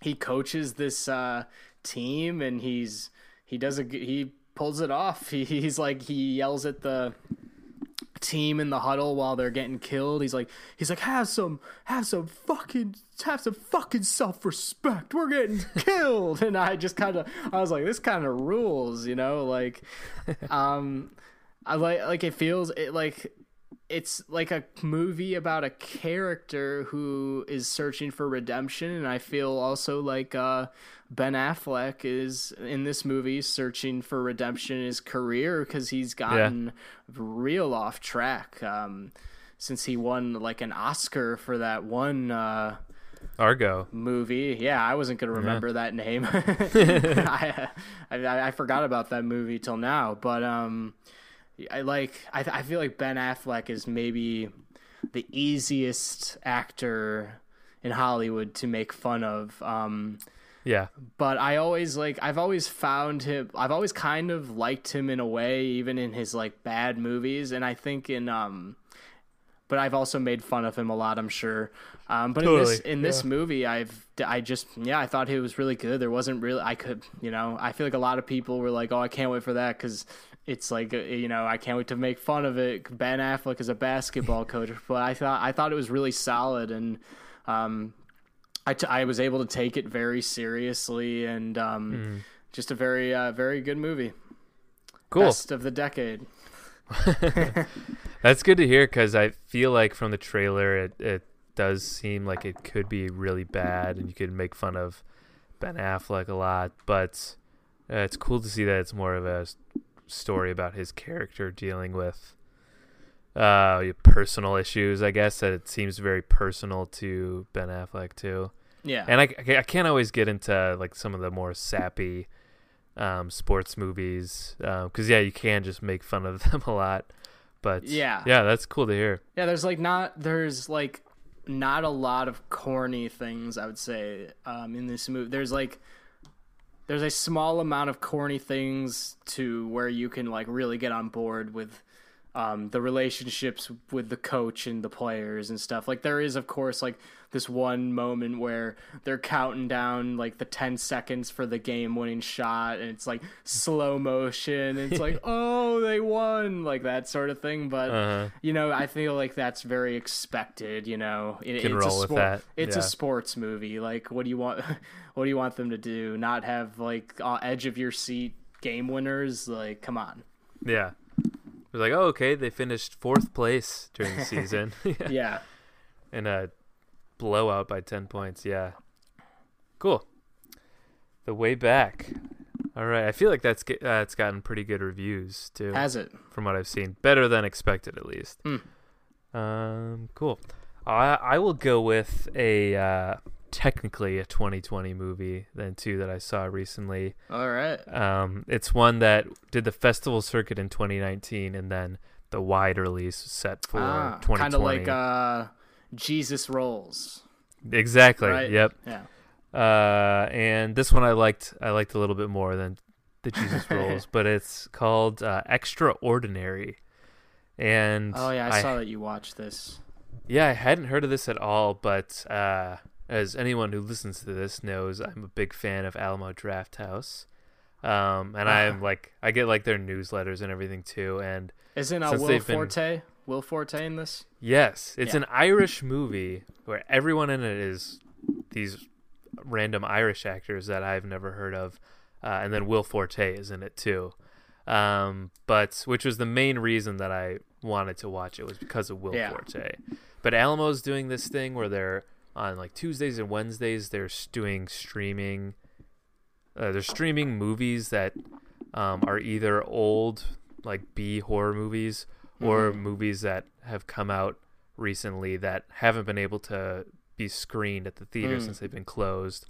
he coaches this uh, team, and he's he does a he pulls it off. [LAUGHS] He, he's like he yells at the team in the huddle while they're getting killed. He's like he's like have some have some fucking have some fucking self respect. We're getting [LAUGHS] killed, and I just kind of I was like this kind of rules, you know, like [LAUGHS] um I like like it feels it like it's like a movie about a character who is searching for redemption and i feel also like uh, ben affleck is in this movie searching for redemption in his career because he's gotten yeah. real off track um, since he won like an oscar for that one uh, Argo movie. Yeah, I wasn't gonna remember yeah. that name. [LAUGHS] [LAUGHS] I, I, I forgot about that movie till now. But um, I like. I I feel like Ben Affleck is maybe the easiest actor in Hollywood to make fun of. Um, yeah. But I always like I've always found him I've always kind of liked him in a way even in his like bad movies and I think in um but I've also made fun of him a lot, I'm sure. Um, but totally. in this in this yeah. movie, I've I just yeah, I thought he was really good. There wasn't really I could you know I feel like a lot of people were like, oh, I can't wait for that because it's like uh, you know I can't wait to make fun of it. Ben Affleck is a basketball [LAUGHS] coach, but I thought I thought it was really solid, and um, I, t- I was able to take it very seriously, and um, mm. just a very uh, very good movie. Cool, best of the decade. [LAUGHS] That's good to hear because I feel like from the trailer it it does seem like it could be really bad, and you could make fun of Ben Affleck a lot, but. Uh, it's cool to see that it's more of a story about his character dealing with uh, personal issues. I guess that it seems very personal to Ben Affleck too. Yeah, and I, I can't always get into like some of the more sappy um, sports movies because um, yeah, you can just make fun of [LAUGHS] them a lot. But yeah, yeah, that's cool to hear. Yeah, there's like not there's like not a lot of corny things I would say um, in this movie. There's like there's a small amount of corny things to where you can like really get on board with um, the relationships with the coach and the players and stuff. Like there is, of course, like this one moment where they're counting down like the 10 seconds for the game winning shot and it's like slow motion and it's like [LAUGHS] oh they won like that sort of thing but uh-huh. you know i feel like that's very expected you know it, Can it's roll a sport, with that. it's yeah. a sports movie like what do you want [LAUGHS] what do you want them to do not have like uh, edge of your seat game winners like come on yeah we're like, oh, okay, they finished fourth place during the season. [LAUGHS] [LAUGHS] yeah. And a blowout by 10 points. Yeah. Cool. The way back. All right. I feel like that's uh, it's gotten pretty good reviews too. Has it? From what I've seen, better than expected at least. Mm. Um. Cool. I I will go with a uh, technically a 2020 movie than two that I saw recently. All right. Um, it's one that did the festival circuit in 2019, and then the wide release set for ah, 2020. Kind of like uh, Jesus Rolls. Exactly. Right? Yep. Yeah. Uh, and this one I liked. I liked a little bit more than the Jesus [LAUGHS] Rolls, but it's called uh, Extraordinary. And oh yeah, I, I saw that you watched this. Yeah, I hadn't heard of this at all, but uh, as anyone who listens to this knows, I'm a big fan of Alamo Drafthouse. Um, and I'm uh-huh. like, I get like their newsletters and everything too. And isn't uh, Will Forte been... Will Forte in this? Yes, it's yeah. an Irish movie where everyone in it is these random Irish actors that I've never heard of, uh, and then Will Forte is in it too. Um, but which was the main reason that I wanted to watch it was because of Will yeah. Forte. But Alamo's doing this thing where they're on like Tuesdays and Wednesdays they're doing streaming. Uh, they're streaming movies that um, are either old like B horror movies or mm-hmm. movies that have come out recently that haven't been able to be screened at the theater mm. since they've been closed.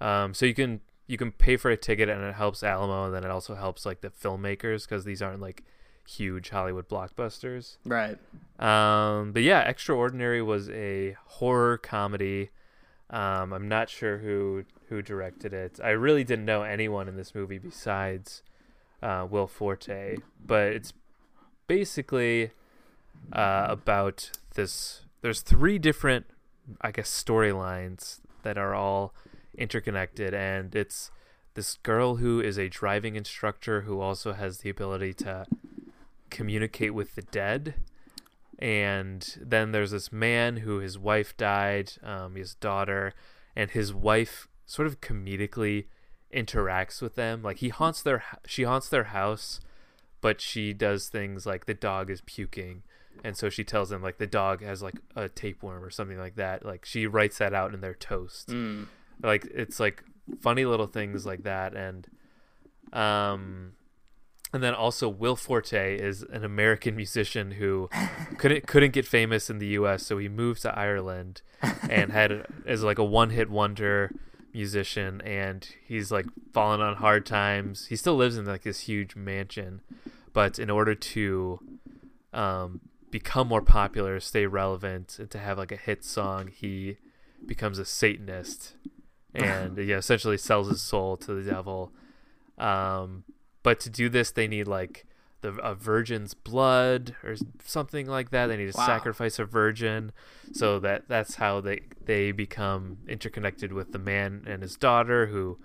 Um, so you can you can pay for a ticket and it helps Alamo and then it also helps like the filmmakers because these aren't like huge Hollywood blockbusters. Right. Um, but yeah, Extraordinary was a horror comedy. Um, I'm not sure who who directed it. I really didn't know anyone in this movie besides uh, Will Forte, but it's basically uh, about this. There's three different, I guess, storylines that are all interconnected, and it's this girl who is a driving instructor who also has the ability to communicate with the dead. And then there's this man who his wife died, um, his daughter, and his wife sort of comedically interacts with them. Like he haunts their, she haunts their house, but she does things like the dog is puking, and so she tells them like the dog has like a tapeworm or something like that. Like she writes that out in their toast. Mm. Like it's like funny little things like that, and um, and then also Will Forte is an American musician who couldn't couldn't get famous in the U.S., so he moved to Ireland and had as like a one hit wonder musician, and he's like fallen on hard times. He still lives in like this huge mansion, but in order to um, become more popular, stay relevant, and to have like a hit song, he becomes a Satanist, and [LAUGHS] yeah, essentially sells his soul to the devil. Um, but to do this, they need like the a virgin's blood or something like that. They need to wow. sacrifice a virgin, so that that's how they they become interconnected with the man and his daughter, who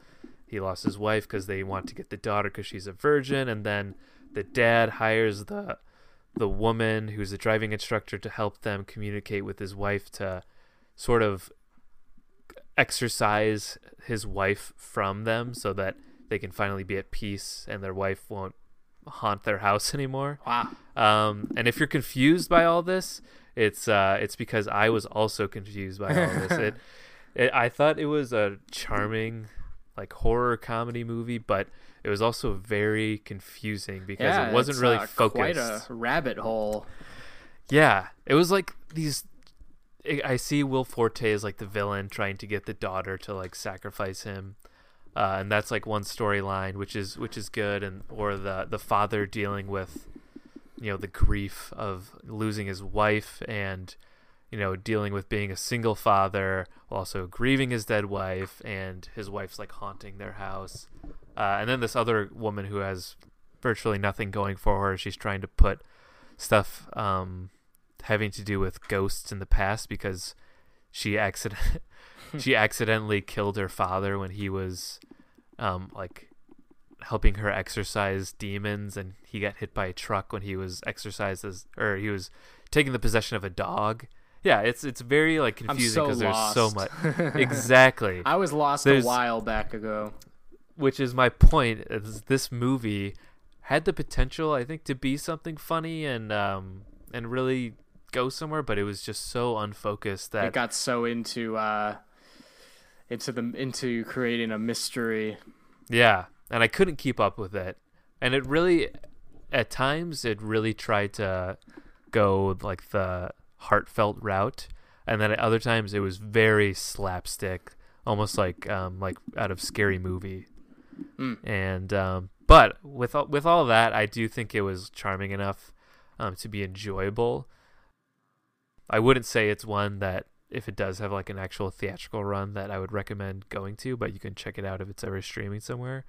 he lost his wife because they want to get the daughter because she's a virgin, and then the dad hires the the woman who's a driving instructor to help them communicate with his wife to sort of exorcise his wife from them so that they can finally be at peace and their wife won't haunt their house [LAUGHS] anymore. Wow. Um, and if you're confused by all this, it's uh, it's because I was also confused by all this. it, [LAUGHS] it, I thought it was a charming, like horror comedy movie, but it was also very confusing because yeah, it wasn't really uh, focused. Quite a rabbit hole. Yeah, it was like these. I see Will Forte as like the villain trying to get the daughter to like sacrifice him, uh, and that's like one storyline, which is which is good, and or the the father dealing with, you know, the grief of losing his wife and, you know, dealing with being a single father, also grieving his dead wife, and his wife's like haunting their house, uh, and then this other woman who has virtually nothing going for her. She's trying to put stuff um, having to do with ghosts in the past because she accident [LAUGHS] [LAUGHS] she accidentally killed her father when he was um, like helping her exorcise demons, and he got hit by a truck when he was exorcised as, or he was taking the possession of a dog. Yeah, it's it's very like confusing because so there's so much. [LAUGHS] exactly. I was lost there's, a while back ago. Which is my point. Is this movie had the potential, I think, to be something funny and um and really go somewhere, but it was just so unfocused that it got so into uh into the into creating a mystery. Yeah, and I couldn't keep up with it, and it really, at times, it really tried to go like the heartfelt route, and then at other times it was very slapstick, almost like um like out of scary movie. Mm. And um, but with all, with all that, I do think it was charming enough um, to be enjoyable. I wouldn't say it's one that if it does have like an actual theatrical run that I would recommend going to, but you can check it out if it's ever streaming somewhere.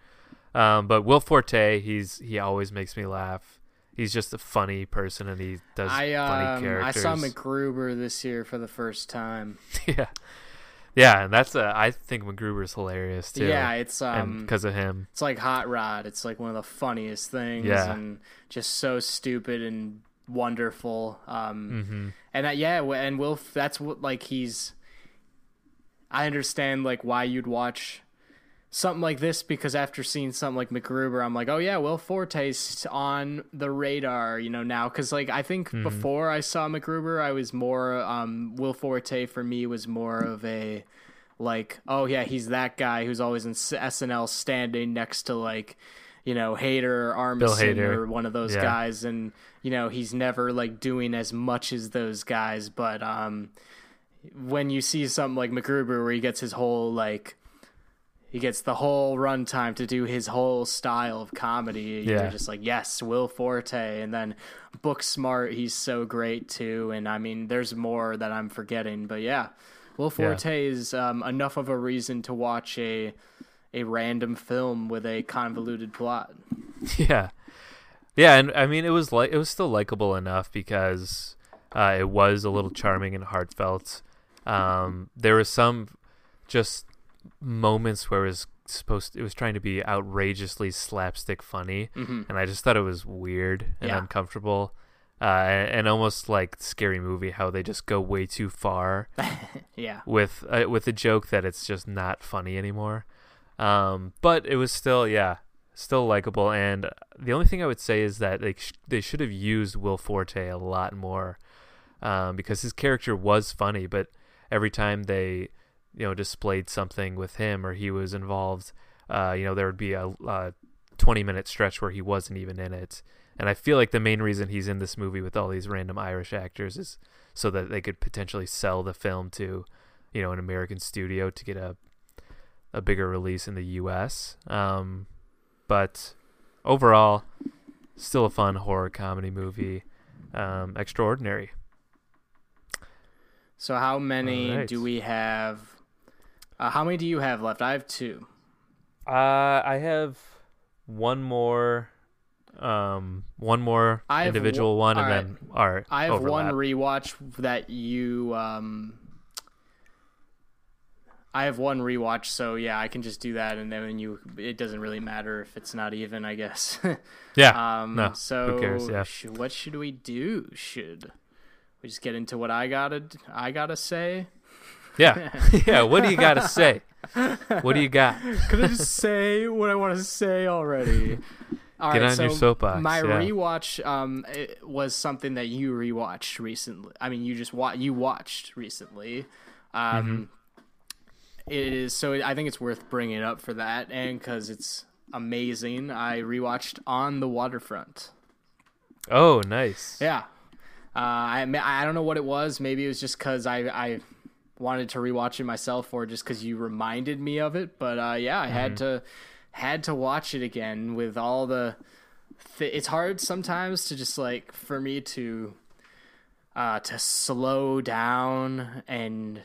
Um, but Will Forte, he's he always makes me laugh. He's just a funny person, and he does I funny um, I saw MacGruber this year for the first time. [LAUGHS] yeah, yeah, and that's uh, I think MacGruber's hilarious too. Yeah, it's um, because of him. it's like Hot Rod. It's like one of the funniest things, Yeah. and just so stupid and wonderful. Um, hmm and uh, yeah, and Will, that's what like he's. I understand like why you'd watch something like this because after seeing something like MacGruber, I'm like, oh yeah, Will Forte's on the radar, you know now because like I think before I saw MacGruber, I was more um, Will Forte for me was more of a like, oh yeah, he's that guy who's always in SNL standing next to like. You know, Hader or Armisen Hader. or one of those Yeah. guys, and you know he's never like doing as much as those guys. But um, when you see something like MacGruber where he gets his whole like he gets the whole runtime to do his whole style of comedy. Yeah. You're just like, yes, Will Forte. And then Booksmart, he's so great too. And I mean, there's more that I'm forgetting. But yeah, Will Yeah. Forte is um, enough of a reason to watch a a random film with a convoluted plot. [LAUGHS] Yeah, yeah, and I mean it was like it was still likable enough because uh, it was a little charming and heartfelt. Um, there was some just moments where it was supposed it was trying to be outrageously slapstick funny, hmm and I just thought it was weird and Yeah. uncomfortable. Uh, and, and almost like scary movie how they just go way too far [LAUGHS] Yeah. with uh, with a joke that it's just not funny anymore. Um, but it was still, yeah, still likable. And the only thing I would say is that they sh- they should have used Will Forte a lot more um, because his character was funny. But every time they, you know, displayed something with him or he was involved, uh, you know, there would be a, a twenty minute stretch where he wasn't even in it. And I feel like the main reason he's in this movie with all these random Irish actors is so that they could potentially sell the film to, you know, an American studio to get a a bigger release in the U.S. Um, but overall, still a fun horror comedy movie. Um, extraordinary. So how many Alright. do we have? Uh, how many do you have left? I have two. Uh, I have one more, um, one more individual one, and alright. then our I have one rewatch that you um I have one rewatch, so yeah, I can just do that and then you it doesn't really matter if it's not even, I guess. [LAUGHS] yeah, um no, so cares, yeah. sh- what should we do? Should we just get into what I got to I got to say? yeah, [LAUGHS] yeah. What do you got to say? What do you got? [LAUGHS] Could I just say what I want to say already? All Get right, on so your soapbox, My yeah. rewatch um was something that you rewatched recently. I mean, you just wa- you watched recently. Um Mm-hmm. It is so I think it's worth bringing it up for that and cuz it's amazing. I rewatched On the Waterfront. Oh, nice. Yeah. Uh, I I don't know what it was. Maybe it was just because I I wanted to rewatch it myself, or just because you reminded me of it. But uh, yeah, I had to had to watch it again with all the. Th- it's hard sometimes to just like for me to uh, to slow down and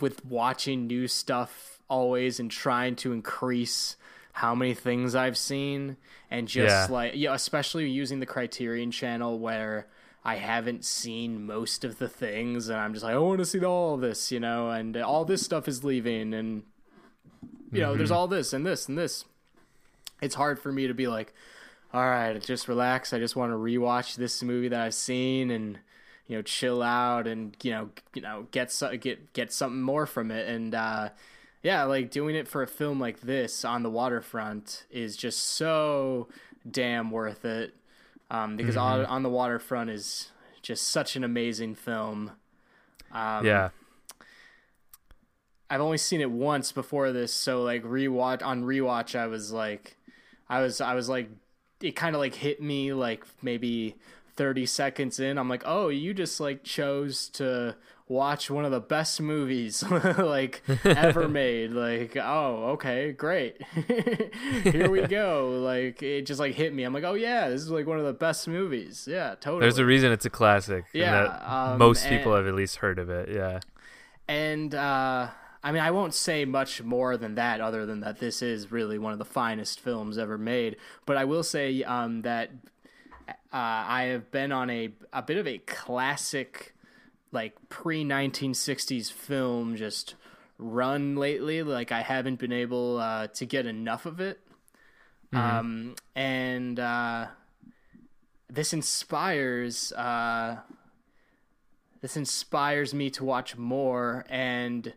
with watching new stuff always and trying to increase how many things I've seen and just Yeah. like yeah, especially using the Criterion channel where I haven't seen most of the things and I'm just like I want to see all of this, you know, and all this stuff is leaving and you know, there's mm-hmm. all this and this and this. It's hard for me to be like, all right, just relax. I just want to rewatch this movie that I've seen and you know chill out and you know you know get so, get get something more from it. And uh yeah like doing it for a film like this on the waterfront is just so damn worth it. Um because on, on the waterfront is just such an amazing film. Um yeah. I've only seen it once before this, so like rewatch on rewatch, I was like, I was I was like, it kind of like hit me like maybe thirty seconds in. I'm like, oh, you just like chose to watch one of the best movies [LAUGHS] like ever [LAUGHS] made. Like, oh, okay, great, [LAUGHS] here we go. Like it just like hit me. I'm like, oh yeah, this is like one of the best movies. Yeah, totally. There's a reason it's a classic. and Yeah, that um, most people and- have at least heard of it. Yeah. and uh, I mean, I won't say much more than that, other than that this is really one of the finest films ever made. But I will say um, that uh, I have been on a a bit of a classic, like pre nineteen sixties film just run lately. Like I haven't been able uh, to get enough of it, um, and uh, this inspires. Uh, this inspires me to watch more and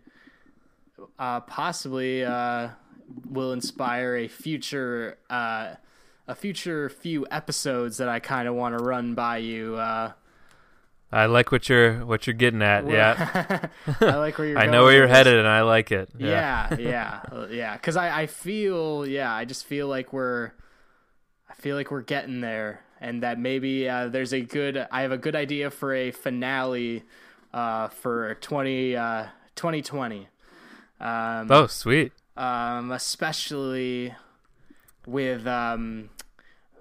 uh, possibly uh, will inspire a future uh, a future few episodes that I kind of want to run by you. Uh, I like what you're what you're getting at. Yeah, [LAUGHS] I like where you're. [LAUGHS] I know where you're headed, and I like it. Yeah, yeah, [LAUGHS] uh, yeah. Because I, I feel, yeah, I just feel like we're, I feel like we're getting there, and that maybe uh, there's a good, I have a good idea for a finale, uh, for 20, uh, 2020. Um, Oh, sweet. um, especially with um,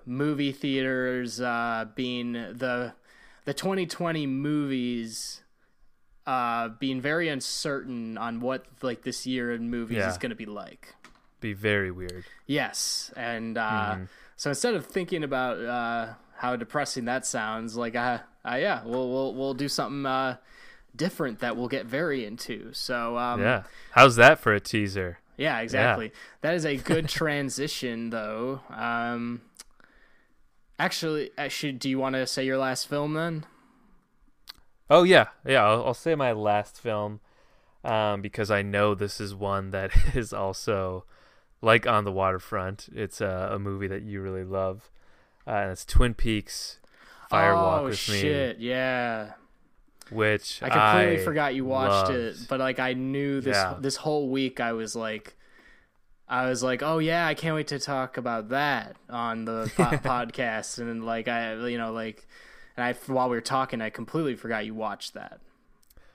movie theaters uh, being the the 2020 movies uh, being very uncertain on what like this year in movies Yeah. is going to be like. Be very weird. Yes, and uh, so instead of thinking about uh, how depressing that sounds, like uh, uh, yeah, we'll we'll we'll do something uh, different that we'll get very into. So um, Yeah. How's that for a teaser? Yeah, exactly. That is a good [LAUGHS] transition, though. Um, actually, actually, do you want to say your last film then? Oh yeah, yeah. I'll, I'll say my last film, um, because I know this is one that [LAUGHS] is also like on the waterfront. It's a, a movie that you really love, uh, and it's Twin Peaks. Fire oh with shit! Yeah, me, which I completely I forgot you watched it, but like I knew this Yeah. this whole week. I was like, I was like, oh yeah, I can't wait to talk about that on the [LAUGHS] po- podcast, and then like I, you know, like, and I while we were talking, I completely forgot you watched that.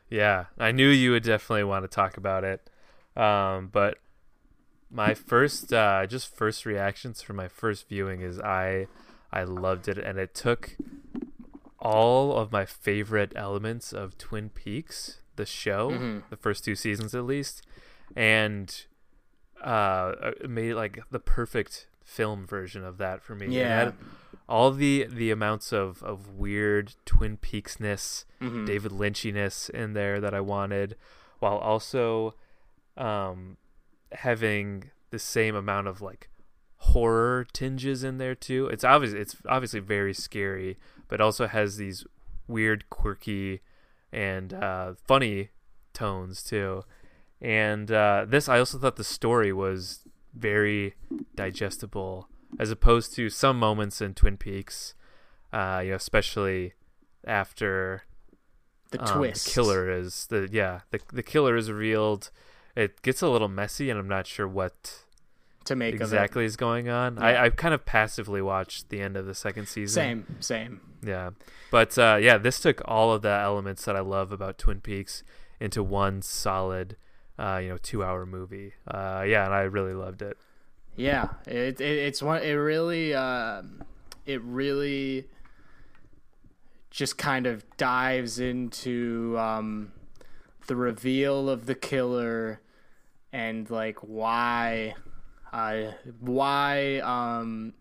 Yeah, I knew you would definitely want to talk about it. Um, but my first, uh, just first reactions from my first viewing is I, I loved it, and it took all of my favorite elements of Twin Peaks, the show, Mhm. the first two seasons at least, and uh, made like the perfect film version of that for me. Yeah. all the the amounts of of weird Twin Peaksness. Mhm. David Lynchiness in there that I wanted, while also um, having the same amount of like horror tinges in there too. It's obvious it's obviously very scary, but also has these weird, quirky, and uh, funny tones too. And uh, this, I also thought the story was very digestible, as opposed to some moments in Twin Peaks. Uh, you know, especially after The um, twist, the killer is the yeah the the killer is revealed. It gets a little messy, and I'm not sure what to make exactly is going on. Yeah. I I kind of passively watched the end of the second season. Same, same. Yeah, but uh, yeah, this took all of the elements that I love about Twin Peaks into one solid, uh, you know, two-hour movie. Uh, yeah, and I really loved it. Yeah, it, it it's one. It really, um, it really just kind of dives into um, the reveal of the killer and like why, uh, why, um,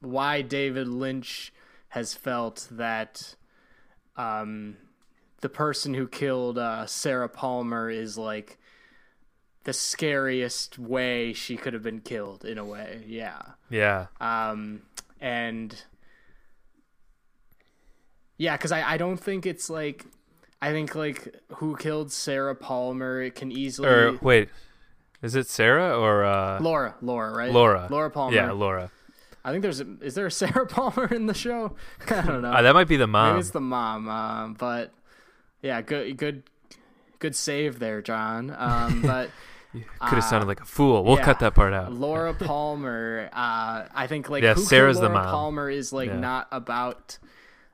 why David Lynch has felt that um, the person who killed uh, Sarah Palmer is like the scariest way she could have been killed in a way. Yeah. Yeah, Um, and yeah, because I, I don't think it's like I think like who killed Sarah Palmer. It can easily or wait, is it Sarah or uh, Laura, Laura, right? Laura? Laura Palmer. Yeah, Laura. I think there's a, is there a [LAUGHS] Sarah Palmer in the show? [LAUGHS] I don't know. Uh, that might be the mom. Maybe it's the mom. Um, but yeah, good, good, good save there, John. Um, [LAUGHS] but. Could have uh, sounded like a fool. We'll yeah. cut that part out. Laura Palmer, uh, I think like Yeah, Sarah's Killed the mom. Palmer is like Yeah. not about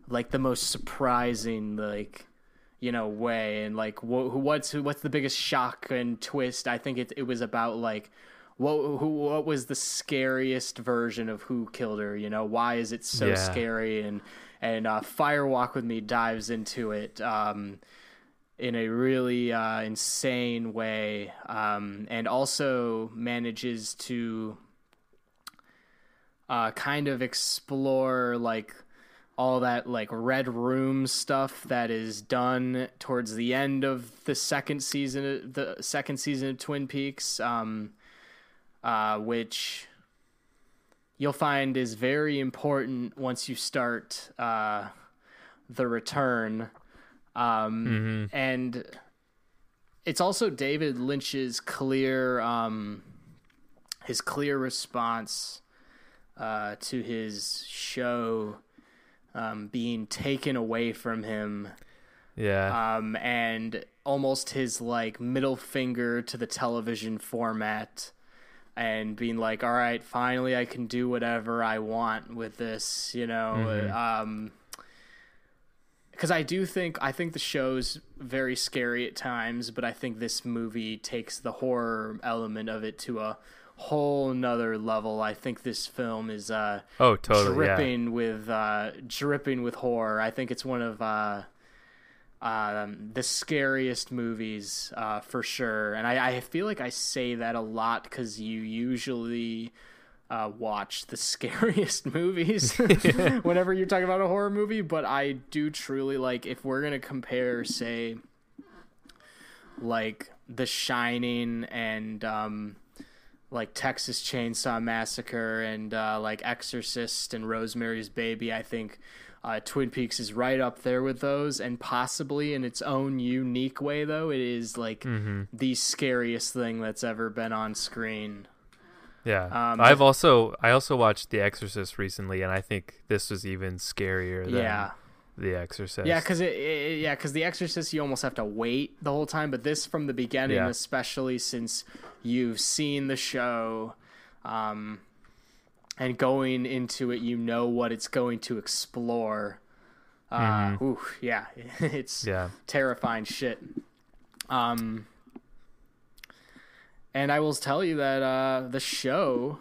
like the most surprising like you know way and like wh- what's what's the biggest shock and twist. I think it it was about like what who what was the scariest version of who killed her. You know why is it so Yeah. scary and and uh, Fire Walk with Me dives into it. Um, in a really uh, insane way, um, and also manages to uh, kind of explore like all that like red room stuff that is done towards the end of the second season the second season of Twin Peaks um uh which you'll find is very important once you start uh the return. Um and it's also David Lynch's clear um his clear response uh to his show um, being taken away from him. Yeah. um, and almost his like middle finger to the television format and being like all right finally i can do whatever i want with this you know? Um because i do think i think the show's very scary at times but i think this movie takes the horror element of it to a whole nother level i think this film is uh oh, totally. Yeah. dripping with uh, dripping with horror. I think it's one of uh, um, the scariest movies uh, for sure. And I, I feel like I say that a lot because you usually uh, watch the [LAUGHS] scariest movies [LAUGHS] [LAUGHS] whenever you're talking about a horror movie. But I do truly like if we're gonna compare, say, like The Shining and um, like Texas Chainsaw Massacre and uh, like Exorcist and Rosemary's Baby. I think uh, Twin Peaks is right up there with those, and possibly in its own unique way, though it is like the scariest thing that's ever been on screen. Yeah. Um, I've also I also watched The Exorcist recently, and I think this was even scarier than Yeah, The Exorcist. yeah, because it, it, yeah, because The Exorcist you almost have to wait the whole time, but this from the beginning, Yeah. especially since you've seen the show. Um, and going into it, you know what it's going to explore. Uh, ooh, yeah, [LAUGHS] it's yeah. terrifying shit. Um, and I will tell you that uh, the show,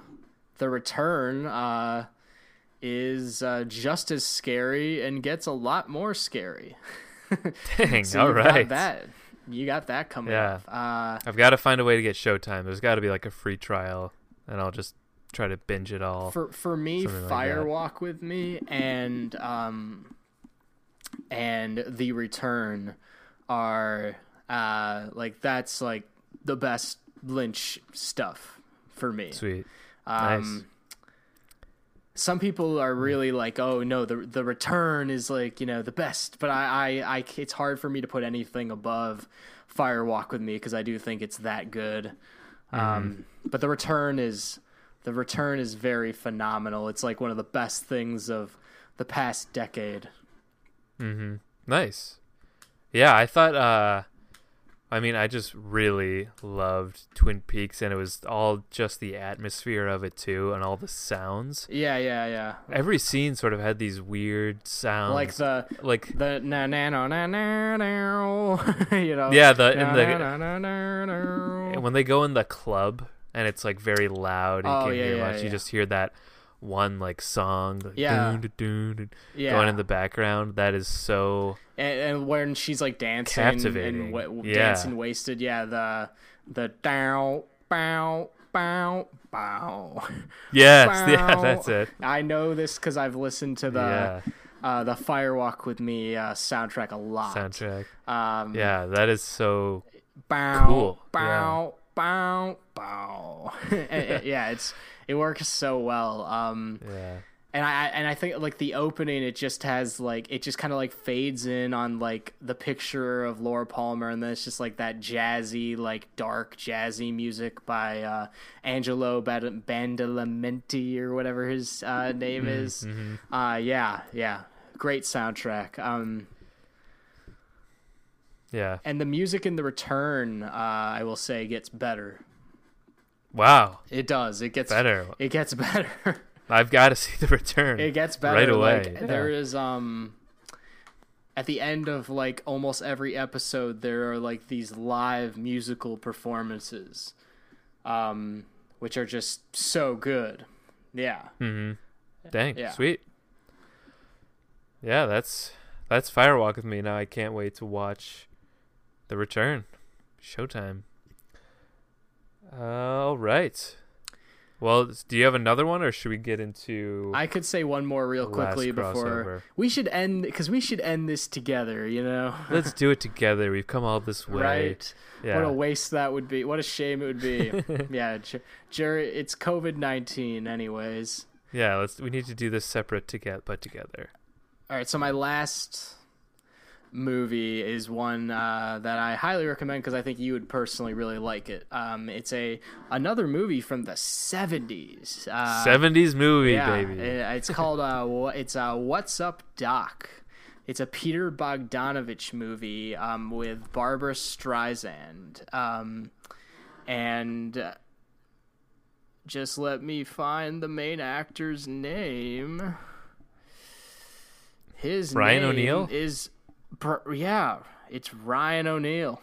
The Return, uh, is uh, just as scary and gets a lot more scary. [LAUGHS] Dang. [LAUGHS] So all got that. You got that coming Yeah. up. Uh, I've got to find a way to get Showtime. There's got to be like a free trial, and I'll just try to binge it all. for for me, Something like. Fire Walk with Me and um and The Return are uh like that's like the best Lynch stuff for me. Sweet. Um, Some people are really like, oh no, the the return is like you know the best, but I, I, I it's hard for me to put anything above Fire Walk with Me because I do think it's that good. Um, but the return is the return is very phenomenal. It's like one of the best things of the past decade. Mm-hmm. Nice. Yeah, I thought. uh I mean, I just really loved Twin Peaks, and it was all just the atmosphere of it too, and all the sounds. Yeah, yeah, yeah. Every scene sort of had these weird sounds, Like the like the na na na na na [LAUGHS] you know. yeah, the in Na, the na, na, na, na. when they go in the club and it's like very loud and you Oh, can't yeah, hear yeah, much. You just hear that one like song, like, Yeah. dun, dun, dun, yeah. going in the background. That is so and, and when she's like dancing Captivating. and wa- Yeah. dancing wasted, yeah, the the down bow bow bow. yes, [LAUGHS] yeah, that's it. I know this because I've listened to the yeah, uh, the Fire Walk with Me uh, soundtrack a lot. soundtrack. Um, Yeah, that is so bow Cool, bow bow bow. [LAUGHS] And- yeah, it's it works so well. Um, yeah. and I and I think like the opening, it just has like it just kind of like fades in on like the picture of Laura Palmer, and then it's just like that jazzy, like dark jazzy music by uh, Angelo Bad- Badalamenti or whatever his uh, name is. Uh, yeah, yeah, great soundtrack. Um, Yeah. and the music in the return, uh, I will say, gets better. Wow. It does. It gets Better. It gets [LAUGHS] better. I've got to see the return. it gets better Right away, Like, yeah. There is um at the end of like almost every episode there are like these live musical performances um which are just so good. Yeah. hmm Dang, Yeah. sweet. Yeah, that's that's Fire Walk with me now. I can't wait to watch The Return, Showtime. All right. Well, do you have another one, or should we get into? I could say one more real quickly before we should end because we should end this together. You know, [LAUGHS] Let's do it together. We've come all this way. right? Yeah. What a waste that would be. What a shame it would be. [LAUGHS] yeah, Jer- Jerry, it's COVID nineteen, anyways. yeah. Let's. We need to do this separate to get, but together. All right, so my last movie is one uh, that I highly recommend because I think you would personally really like it. Um, it's a another movie from the seventies. Uh, Seventies movie, yeah, baby. uh, it's called uh, [LAUGHS] it's uh, What's Up, Doc. It's a Peter Bogdanovich movie um, with Barbra Streisand, um, and uh, just let me find the main actor's name. His Ryan name O'Neal? is, Br- yeah, it's Ryan O'Neal,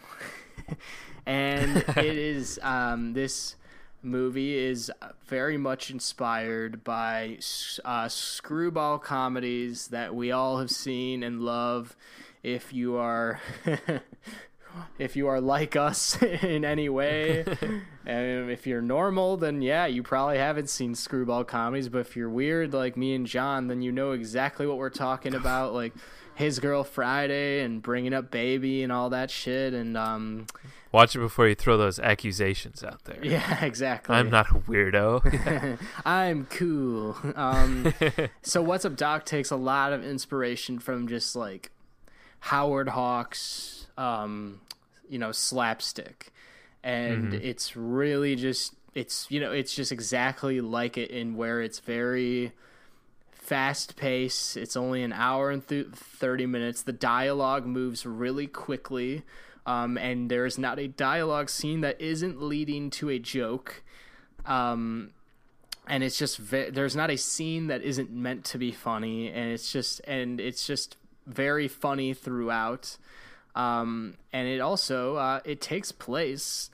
[LAUGHS] and it [LAUGHS] is um, this movie is very much inspired by uh, screwball comedies that we all have seen and love. If you are, [LAUGHS] if you are like us in any way, and if you're normal, then yeah, you probably haven't seen screwball comedies. But if you're weird like me and John, then you know exactly what we're talking about, like His Girl Friday and Bringing Up Baby and all that shit. And um, Watch it before you throw those accusations out there. [LAUGHS] yeah, exactly. I'm not a weirdo. [LAUGHS] [LAUGHS] I'm cool. Um, so What's Up Doc takes a lot of inspiration from just like Howard Hawks, um, you know, slapstick, and it's really just it's you know it's just exactly like it in where it's very fast pace. It's only an hour and th- thirty minutes. The dialogue moves really quickly. Um, and there is not a dialogue scene that isn't leading to a joke. Um, and it's just ve- there's not a scene that isn't meant to be funny and it's just and it's just very funny throughout um, and it also uh, it takes place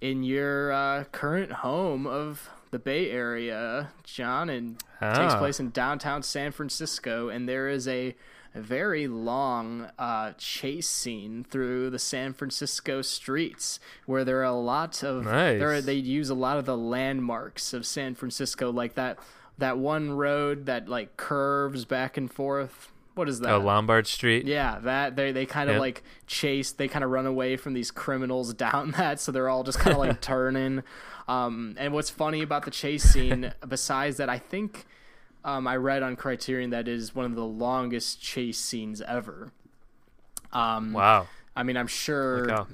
in your uh, current home of the bay area john and takes Ah. place in downtown san francisco and there is a very long uh, chase scene through the San Francisco streets, where there are a lot of Nice. there are, they use a lot of the landmarks of San Francisco, like that that one road that like curves back and forth. What is that? oh, Lombard Street. Yeah, that they they kind of Yep. like chase, they kind of run away from these criminals [LAUGHS] down that, so they're all just kind of like [LAUGHS] turning. Um, and what's funny about the chase scene, [LAUGHS] besides that, I think um, I read on Criterion that is one of the longest chase scenes ever. Um, Wow. I mean, I'm sure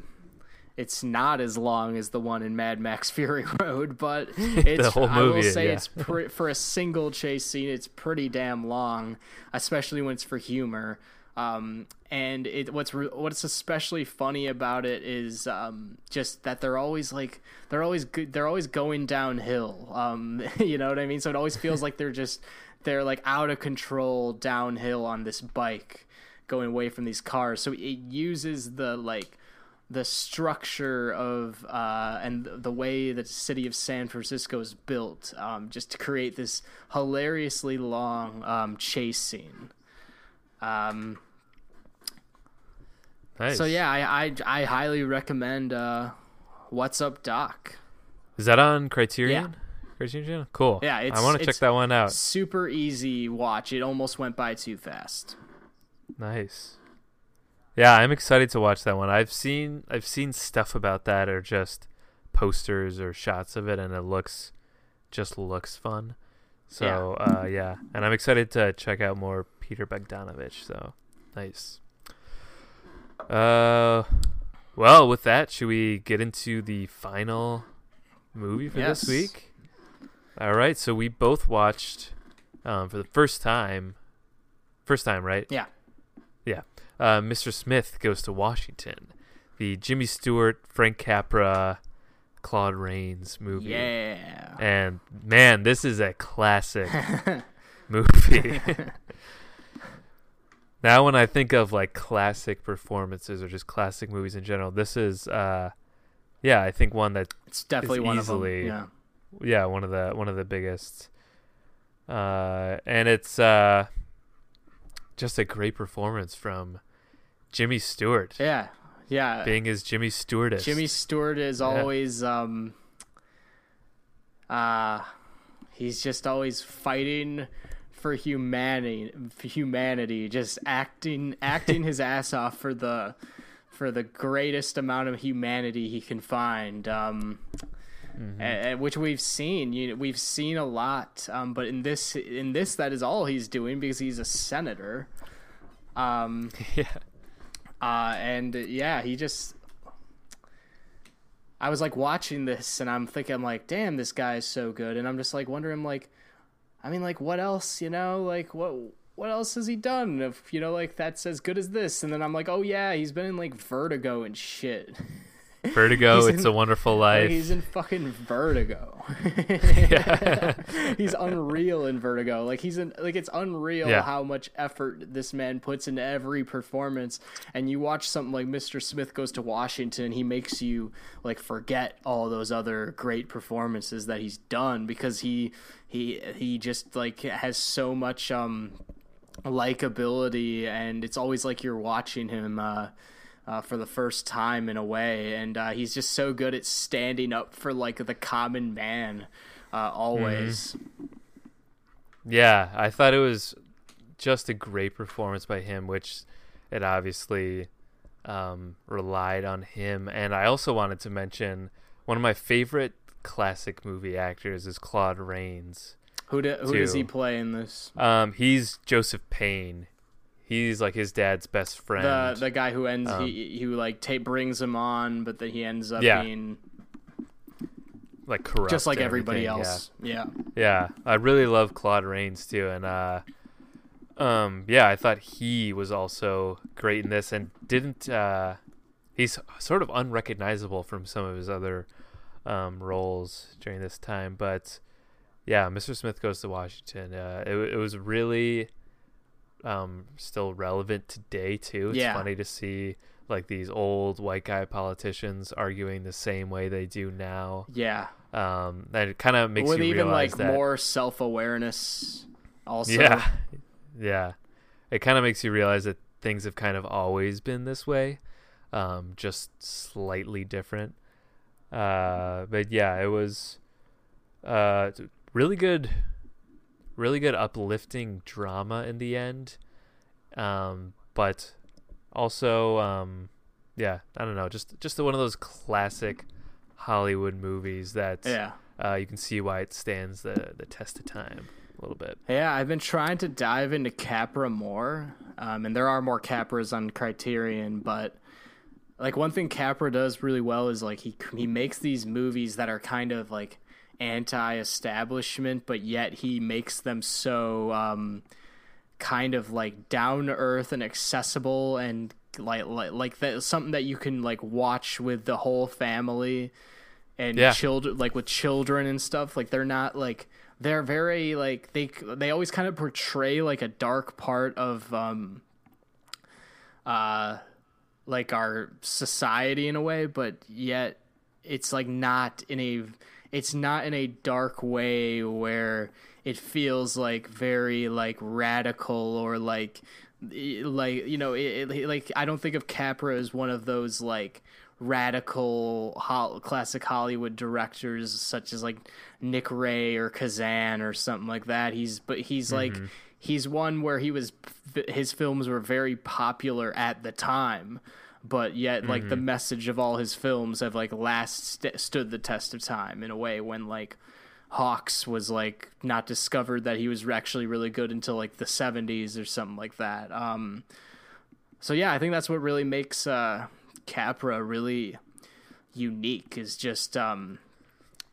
it's not as long as the one in Mad Max [LAUGHS] Fury Road, but [LAUGHS] it's whole I will say yeah. it's pre- for a single chase scene, it's pretty damn long, especially when it's for humor. Um, and it what's re- what's especially funny about it is um, just that they're always like they're always good, they're always going downhill. Um, [LAUGHS] you know what I mean? So it always feels like they're just they're like out of control downhill on this bike going away from these cars. So it uses the like the structure of uh, and the way the city of San Francisco is built, um, just to create this hilariously long um, chase scene. Um, Nice. So yeah, I, I I highly recommend uh, What's Up Doc. Is that on Criterion? Yeah. Criterion channel? Cool. Yeah, I want to check that one out. Super easy watch. It almost went by too fast. Nice. Yeah, I'm excited to watch that one. I've seen I've seen stuff about that or just posters or shots of it and it looks just looks fun. So, uh yeah, and I'm excited to check out more Peter Bogdanovich, so nice. Uh well, with that, should we get into the final movie for Yes. this week? All right, so we both watched um, for the first time. First time, right? Yeah. Yeah. Uh, Mr. Smith goes to Washington. The Jimmy Stewart, Frank Capra, Claude Rains movie. Yeah. And man, this is a classic [LAUGHS] movie. [LAUGHS] now when I think of like classic performances or just classic movies in general, this is uh yeah, I think one that It's definitely one easily- of them. yeah, yeah, one of the one of the biggest. Uh, and it's uh, just a great performance from Jimmy Stewart. Yeah. Yeah. yeah. being his Jimmy Stewart. Is. Jimmy Stewart is Yeah. always um uh he's just always fighting for humanity for humanity just acting acting his ass off for the for the greatest amount of humanity he can find um a- a- which we've seen you know, we've seen a lot um but in this in this that is all he's doing because he's a senator. Um [LAUGHS] yeah, uh, and yeah, he just. I was like watching this, and I'm thinking, I'm like, damn, this guy is so good, and I'm just like wondering, like, I mean, like, what else, you know, like, what, what else has he done? If you know, like, that's as good as this, and then I'm like, oh yeah, he's been in like Vertigo and shit. [LAUGHS] Vertigo. It's a Wonderful Life. he's in fucking Vertigo. [LAUGHS] he's unreal in Vertigo. Like he's in like it's unreal Yeah. how much effort this man puts into every performance. And you watch something like Mr. Smith Goes to Washington, he makes you like forget all those other great performances that he's done because he he he just like has so much um likability and it's always like you're watching him uh uh, for the first time in a way, and uh, he's just so good at standing up for like the common man, uh, always. Yeah, I thought it was just a great performance by him, which it obviously um, relied on him. And I also wanted to mention one of my favorite classic movie actors is Claude Rains. Who do, who does he play in this? Um, he's Joseph Payne. He's like his dad's best friend. The the guy who ends Um, he who like ta brings him on, but then he ends up Yeah. being like corrupt, just like everybody everything, yeah. else. Yeah. Yeah, I really love Claude Rains too, and uh, um, yeah, I thought he was also great in this, and didn't uh, he's sort of unrecognizable from some of his other um, roles during this time, but yeah, Mr. Smith goes to Washington. Uh, it it was really um still relevant today too. It's Yeah. funny to see like these old white guy politicians arguing the same way they do now. Yeah. Um, and it kind of makes With you even realize like that more self awareness also. yeah, [LAUGHS] yeah. It kind of makes you realize that things have kind of always been this way, um, just slightly different. Uh, but yeah, it was uh, really good, really good uplifting drama in the end. Um, but also, um, yeah, I don't know, just just one of those classic Hollywood movies that Yeah. uh, you can see why it stands the the test of time a little bit. Yeah, I've been trying to dive into Capra more, um, and there are more Capras on Criterion. But like one thing Capra does really well is like he he makes these movies that are kind of like anti-establishment, but yet he makes them so um, kind of like down to earth and accessible and like like like that something that you can like watch with the whole family and Yeah. children like with children and stuff like they're not like they're very like they they always kind of portray like a dark part of um uh like our society in a way but yet it's like not in a it's not in a dark way where it feels like very like radical or like like you know it, it, like i don't think of capra as one of those like radical hol- classic hollywood directors such as like nick ray or kazan or something like that. He's but he's like mm-hmm. he's one where he was his films were very popular at the time but yet like the message of all his films have like last st- stood the test of time in a way when like Hawks was like not discovered that he was actually really good until like the 70s or something like that. Um so yeah, I think that's what really makes uh Capra really unique is just um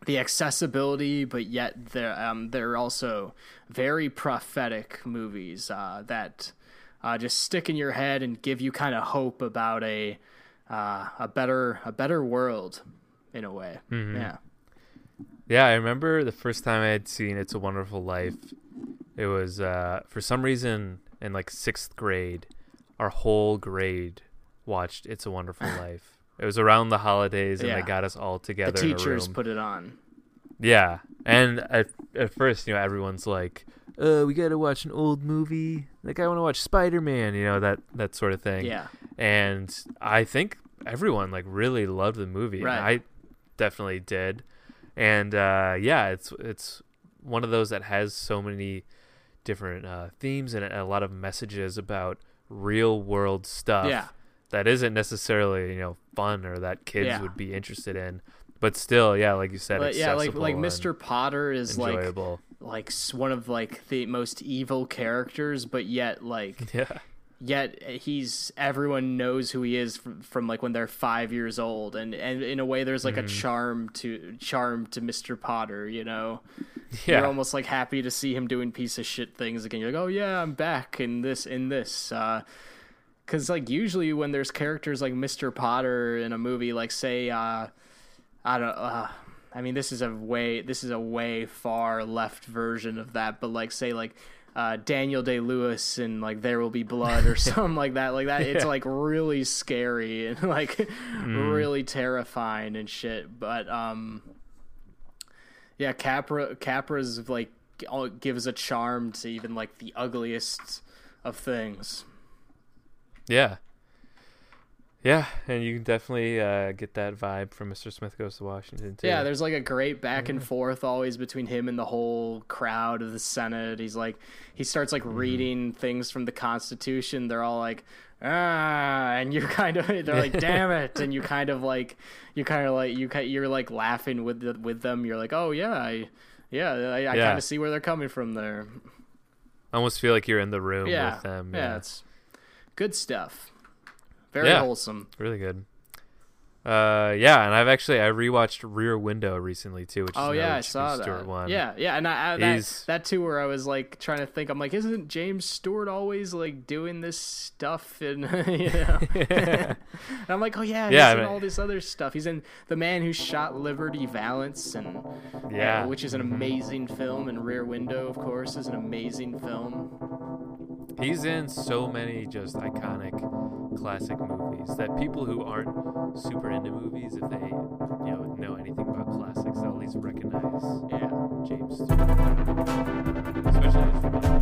the accessibility but yet they're um they're also very prophetic movies uh that uh just stick in your head and give you kind of hope about a uh a better a better world in a way. Yeah. Yeah, I remember the first time I had seen It's a Wonderful Life. It was uh, for some reason in like sixth grade, our whole grade watched It's a Wonderful [SIGHS] Life. It was around the holidays, and Yeah. they got us all The together. in a teachers put it on. Yeah, and at at first, you know, everyone's like, "Uh, we gotta watch an old movie. Like, I want to watch Spider Man." You know that that sort of thing. Yeah. And I think everyone like really loved the movie. Right. I definitely did. And uh, yeah, it's it's one of those that has so many different uh, themes and a lot of messages about real world stuff Yeah. that isn't necessarily you know fun or that kids Yeah. would be interested in. But still, yeah, like you said, But yeah, like like Mr. Potter is like enjoyable. like s- one of like the most evil characters, but yet like [LAUGHS] yeah, yet he's everyone knows who he is from, from like when they're five years old, and and in a way there's like a Mm-hmm. charm to charm to Mr. Potter, you know. [LAUGHS] yeah, You're almost like happy to see him doing piece of shit things again. You're like, oh yeah, I'm back in this in this. Uh, Cause like usually when there's characters like Mr. Potter in a movie, like say, uh, I don't, uh, I mean this is a way this is a way far left version of that, but like say like uh, Daniel Day Lewis and like There Will Be Blood or [LAUGHS] something like that, like that. It's like really scary and [LAUGHS] like Mm. really terrifying and shit. But um, yeah, Capra Capra's like all- gives a charm to even like the ugliest of things. yeah, yeah, and you can definitely uh, get that vibe from Mr. Smith Goes to Washington too. Yeah, there's like a great back and forth always between him and the whole crowd of the Senate. He's like, he starts like reading things from the Constitution. They're all like, ah, and you're [LAUGHS] kind of, they're like, [LAUGHS] damn it, and you kind of like, you kind of like, you you're like laughing with the, with them. You're like, oh yeah, I, yeah, I, I Yeah. kind of see where they're coming from there. I almost feel like you're in the room Yeah, with them. yeah, Yeah, it's good stuff. Very Yeah. wholesome. really good. Uh, yeah, and I've actually I rewatched Rear Window recently too, which is Oh yeah, I saw Stewart that. one. Yeah, yeah, and I, I, that that too, where I was like trying to think. I'm like, isn't James Stewart always like doing this stuff? And [LAUGHS] you know, and [LAUGHS] I'm like, oh yeah, he's Yeah, I in mean- all this other stuff. He's in The Man Who Shot Liberty Valance, and Yeah. uh, which is an amazing film. And Rear Window, of course, is an amazing film. He's in so many just iconic classic movies that people who aren't super into movies, if they you know know anything about classics, they'll at least recognize yeah. James Stewart, especially.